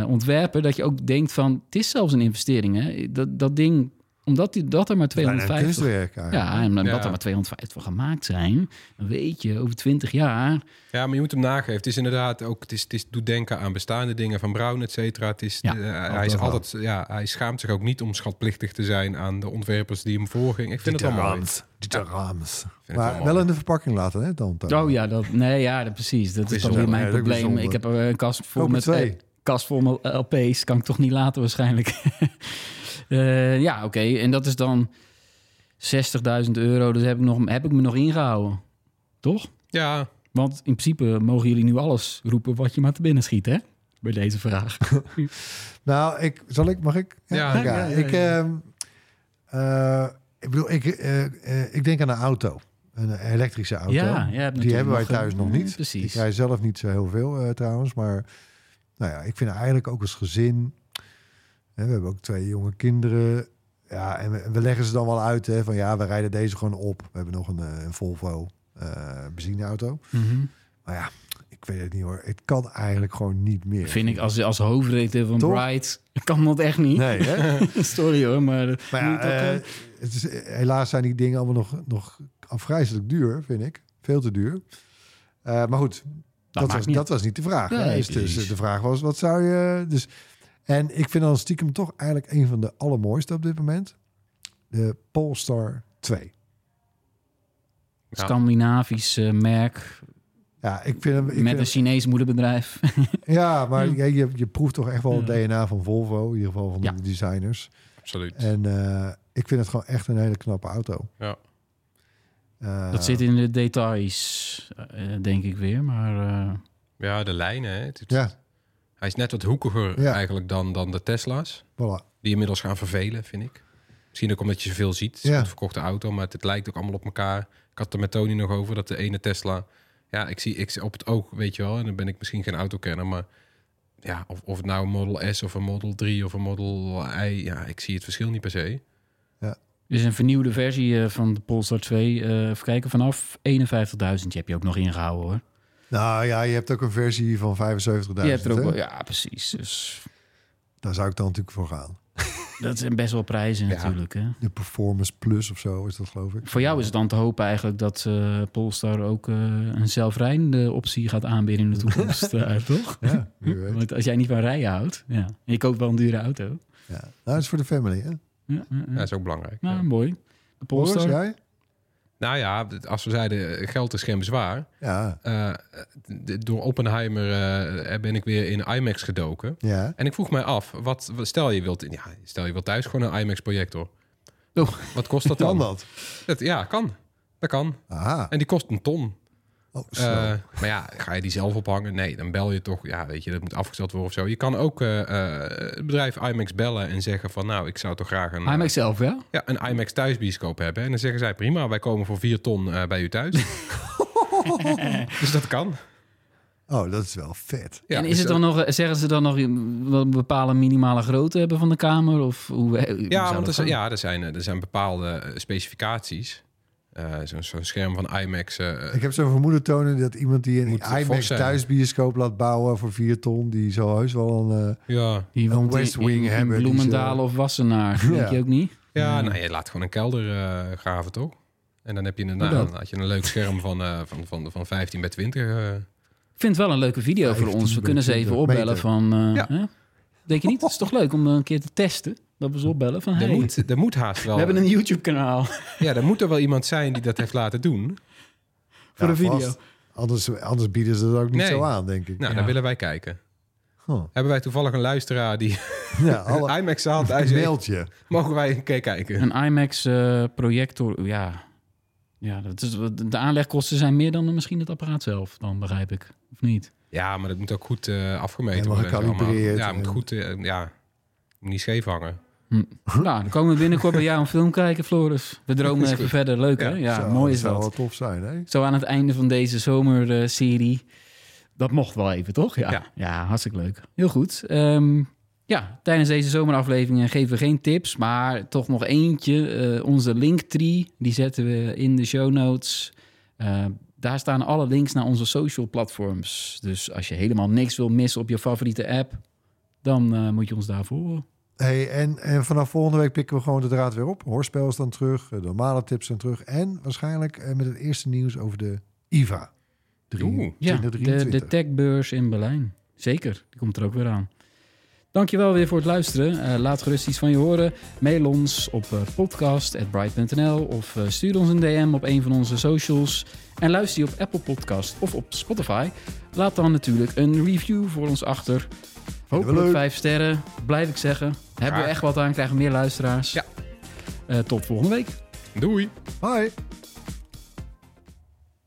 ontwerper... dat je ook denkt van, het is zelfs een investering, hè. Dat, dat ding, omdat die, dat er maar Bijna een 250... kunstwerk eigenlijk. Ja, en omdat Ja. er maar 250 van gemaakt zijn... dan weet je, over 20 jaar... ja, maar je moet hem nageven. Het is inderdaad ook, het, is, het is, doet denken aan bestaande dingen van Brown, et cetera. Het is, Ja, eh, hij, is dat wel. altijd, ja, hij schaamt zich ook niet om schatplichtig te zijn aan de ontwerpers die hem voorgingen. Ik vind het wel mooi. Rams. De Rams. het Maar wel in de verpakking laten, hè, dan. Oh ja, dat, nee, ja, dat, precies. Dat is Is dan weer ja, mijn dat probleem. bijzonder. Ik heb er een kast vol met twee. eh, kast vol met LP's. Kan ik toch niet laten waarschijnlijk. [laughs] Eh, ja, oké. En dat is dan 60.000 euro. Dus heb ik, nog, heb ik me nog ingehouden. Toch? Ja, Want in principe mogen jullie nu alles roepen wat je maar te binnen schiet, hè? Bij deze vraag. [laughs] Nou, ik, zal ik, mag ik? Ja. ja, Ja, ja, ja. ik, ehm, eh, ik bedoel, ik, eh, eh, ik denk aan een auto. Een elektrische auto. Ja, die hebben wij thuis nog niet. precies. Ik rij zelf niet zo heel veel eh, trouwens. Maar nou ja, ik vind eigenlijk ook als gezin... We hebben ook twee jonge kinderen. Ja, en we, leggen ze dan wel uit hè, van ja, we rijden deze gewoon op. We hebben nog een, eh, een Volvo eh benzineauto. Mhm. Maar ja, ik weet het niet hoor. Het kan eigenlijk gewoon niet meer. Vind ik als, als hoofdredacteur van Toch? Bright kan dat echt niet. Nee, hè? [laughs] Sorry hoor, maar... Ja, eh, eh, het is, helaas zijn die dingen allemaal nog, nog afgrijzelijk duur, vind ik. Veel te duur. Maar goed, dat, was, niet dat was niet de vraag. hè. Nee, Dus, dus de vraag was, wat zou je... Dus, en ik vind dan stiekem toch eigenlijk een van de allermooiste op dit moment. De Polestar 2. Ja. Scandinavisch merk Ja, ik vind hem... Ik met vind een Chinees moederbedrijf. [laughs] ja, maar Ja. je, je, je proeft toch echt wel het. DNA van Volvo. In ieder geval van Ja. de designers. Absoluut. En eh, ik vind het gewoon echt een hele knappe auto. Ja. Eh, dat zit in de details, eh, denk ik weer. Maar eh, Ja, de lijnen. Hè. Het- het- Ja, Hij is net wat hoekiger Ja. eigenlijk dan, dan de Tesla's. voilà. Die inmiddels gaan vervelen, vind ik. Misschien ook omdat je zoveel ziet. Het is Ja. een verkochte auto, maar het, het lijkt ook allemaal op elkaar. Ik had het er met Tony nog over dat de ene Tesla... Ja, ik zie ik, op het oog, weet je wel. En dan ben ik misschien geen autokenner, maar... Ja, of, of het nou een Model S of een Model 3 of een Model I... Ja, ik zie het verschil niet per se. er is een vernieuwde versie eh, van de Polestar 2. eh even kijken, vanaf 51.000 heb je ook nog ingehouden hoor. Nou ja, je hebt ook een versie van 75.000. Je hebt er ook wel, ja, precies. Dus Daar zou ik dan natuurlijk voor gaan. dat zijn best wel prijzen Ja. natuurlijk. Hè? De Performance Plus of zo is dat geloof ik. Voor jou is het dan te hopen eigenlijk dat eh Polestar ook eh, een zelfrijdende optie gaat aanbieden in de toekomst, [laughs] eh, toch? Ja, wie weet. Want als jij niet van rijden houdt, ja. En je koopt wel een dure auto. Ja. Nou, dat is voor de family, hè? Ja, ja, ja. Ja, dat is ook belangrijk. Nou, Ja. mooi. De Boris, Polestar. jij? Nou ja, als we zeiden, geld is geen bezwaar. Ja. Eh, d- door Oppenheimer eh, ben ik weer in IMAX gedoken. Ja. En ik vroeg mij af, wat, stel je wilt, ja, stel je wilt thuis gewoon een IMAX projector. Oh. Wat kost dat [laughs] Kan dan? dat? Dat, ja, kan. Dat kan. Aha. En die kost een ton. Oh. Eh, maar ja, ga je die zelf ophangen? Nee, dan bel je toch. Ja, weet je, dat moet afgesteld worden of zo. Je kan ook eh, eh, het bedrijf IMAX bellen en zeggen van... nou, ik zou toch graag een, IMAX zelf, ja? ja, een IMAX thuisbioscoop hebben. En dan zeggen zij, prima, wij komen voor vier ton bij u thuis. [laughs] dus dat kan. oh, dat is wel vet. Ja, en is het dan nog, zeggen ze dan nog een bepaalde minimale grootte hebben van de kamer? Of hoe, Ja, want er, zijn- ja, er, zijn, er zijn bepaalde specificaties. Eh, Zo'n zo'n scherm van IMAX. eh, Ik heb zo'n vermoeden tonen dat iemand die een IMAX thuisbioscoop laat bouwen voor 4 ton, die zal heus wel een... eh, ja, een West Wing in, hebben Bloemendaal of Wassenaar, [laughs] denk Ja. je ook niet? ja nou, je laat gewoon een kelder eh, graven, toch? En dan heb je, dan had je een leuk scherm van, eh, van, van, van 15 bij 20. eh. Ik vind het wel een leuke video voor 15 ons. We kunnen ze even 20 opbellen meter. van... eh, Ja. hè? Denk je niet? Het is toch leuk om een keer te testen? Dat we ze opbellen van... er, Hey, moet, er moet haast wel... we hebben een YouTube-kanaal Ja, er moet er wel iemand zijn die dat heeft laten doen. voor ja, de video. vast. Anders, anders bieden ze dat ook niet Nee. zo aan, denk ik. Nou, Ja. dan willen wij kijken. Huh. Hebben wij toevallig een luisteraar die [laughs] Ja, alle, [laughs] een IMAX heeft? mailtje. Mogen wij een keer kijken? Een IMAX-projector, ja... Ja, dat is, de aanlegkosten zijn meer dan misschien het apparaat zelf, dan begrijp ik. Of niet? Ja, maar dat moet ook goed eh, afgemeten worden. en zo allemaal. gecalibreerd Ja, moet goed... eh, ja, moet niet scheef hangen. Hm. [laughs] Nou, dan komen we binnenkort bij jou een film kijken, Floris. We dromen [laughs] even goed. verder. Leuk, hè? Ja, Ja, Zo, mooi is zou dat. wel tof zijn, hè? Zo aan het einde van deze zomerserie. Dat mocht wel even, toch? Ja, ja. Ja. hartstikke leuk. Heel goed. Ehm, ja, tijdens deze zomerafleveringen geven we geen tips, maar toch nog eentje. Eh, onze linktree, die zetten we in de show notes. Eh, daar staan alle links naar onze social platforms. Dus als je helemaal niks wil missen op je favoriete app, dan eh, moet je ons daarvoor. Hey, en, en vanaf volgende week pikken we gewoon de draad weer op. Hoorspel is dan terug, de normale tips zijn terug. En waarschijnlijk eh, met het eerste nieuws over de IVA. Oeh. Ja, de, 2023. de techbeurs in Berlijn. Zeker, die komt er ook weer aan. Dankjewel weer voor het luisteren. Eh, laat gerust iets van je horen. Mail ons op uh, podcast.bright.nl of uh, stuur ons een DM op een van onze socials. En luister je op Apple Podcast of op Spotify. Laat dan natuurlijk een review voor ons achter. Hopelijk vijf sterren, blijf ik zeggen. Hebben we echt wat aan, krijgen we meer luisteraars. Ja. Uh, tot volgende week. Doei! Hoi!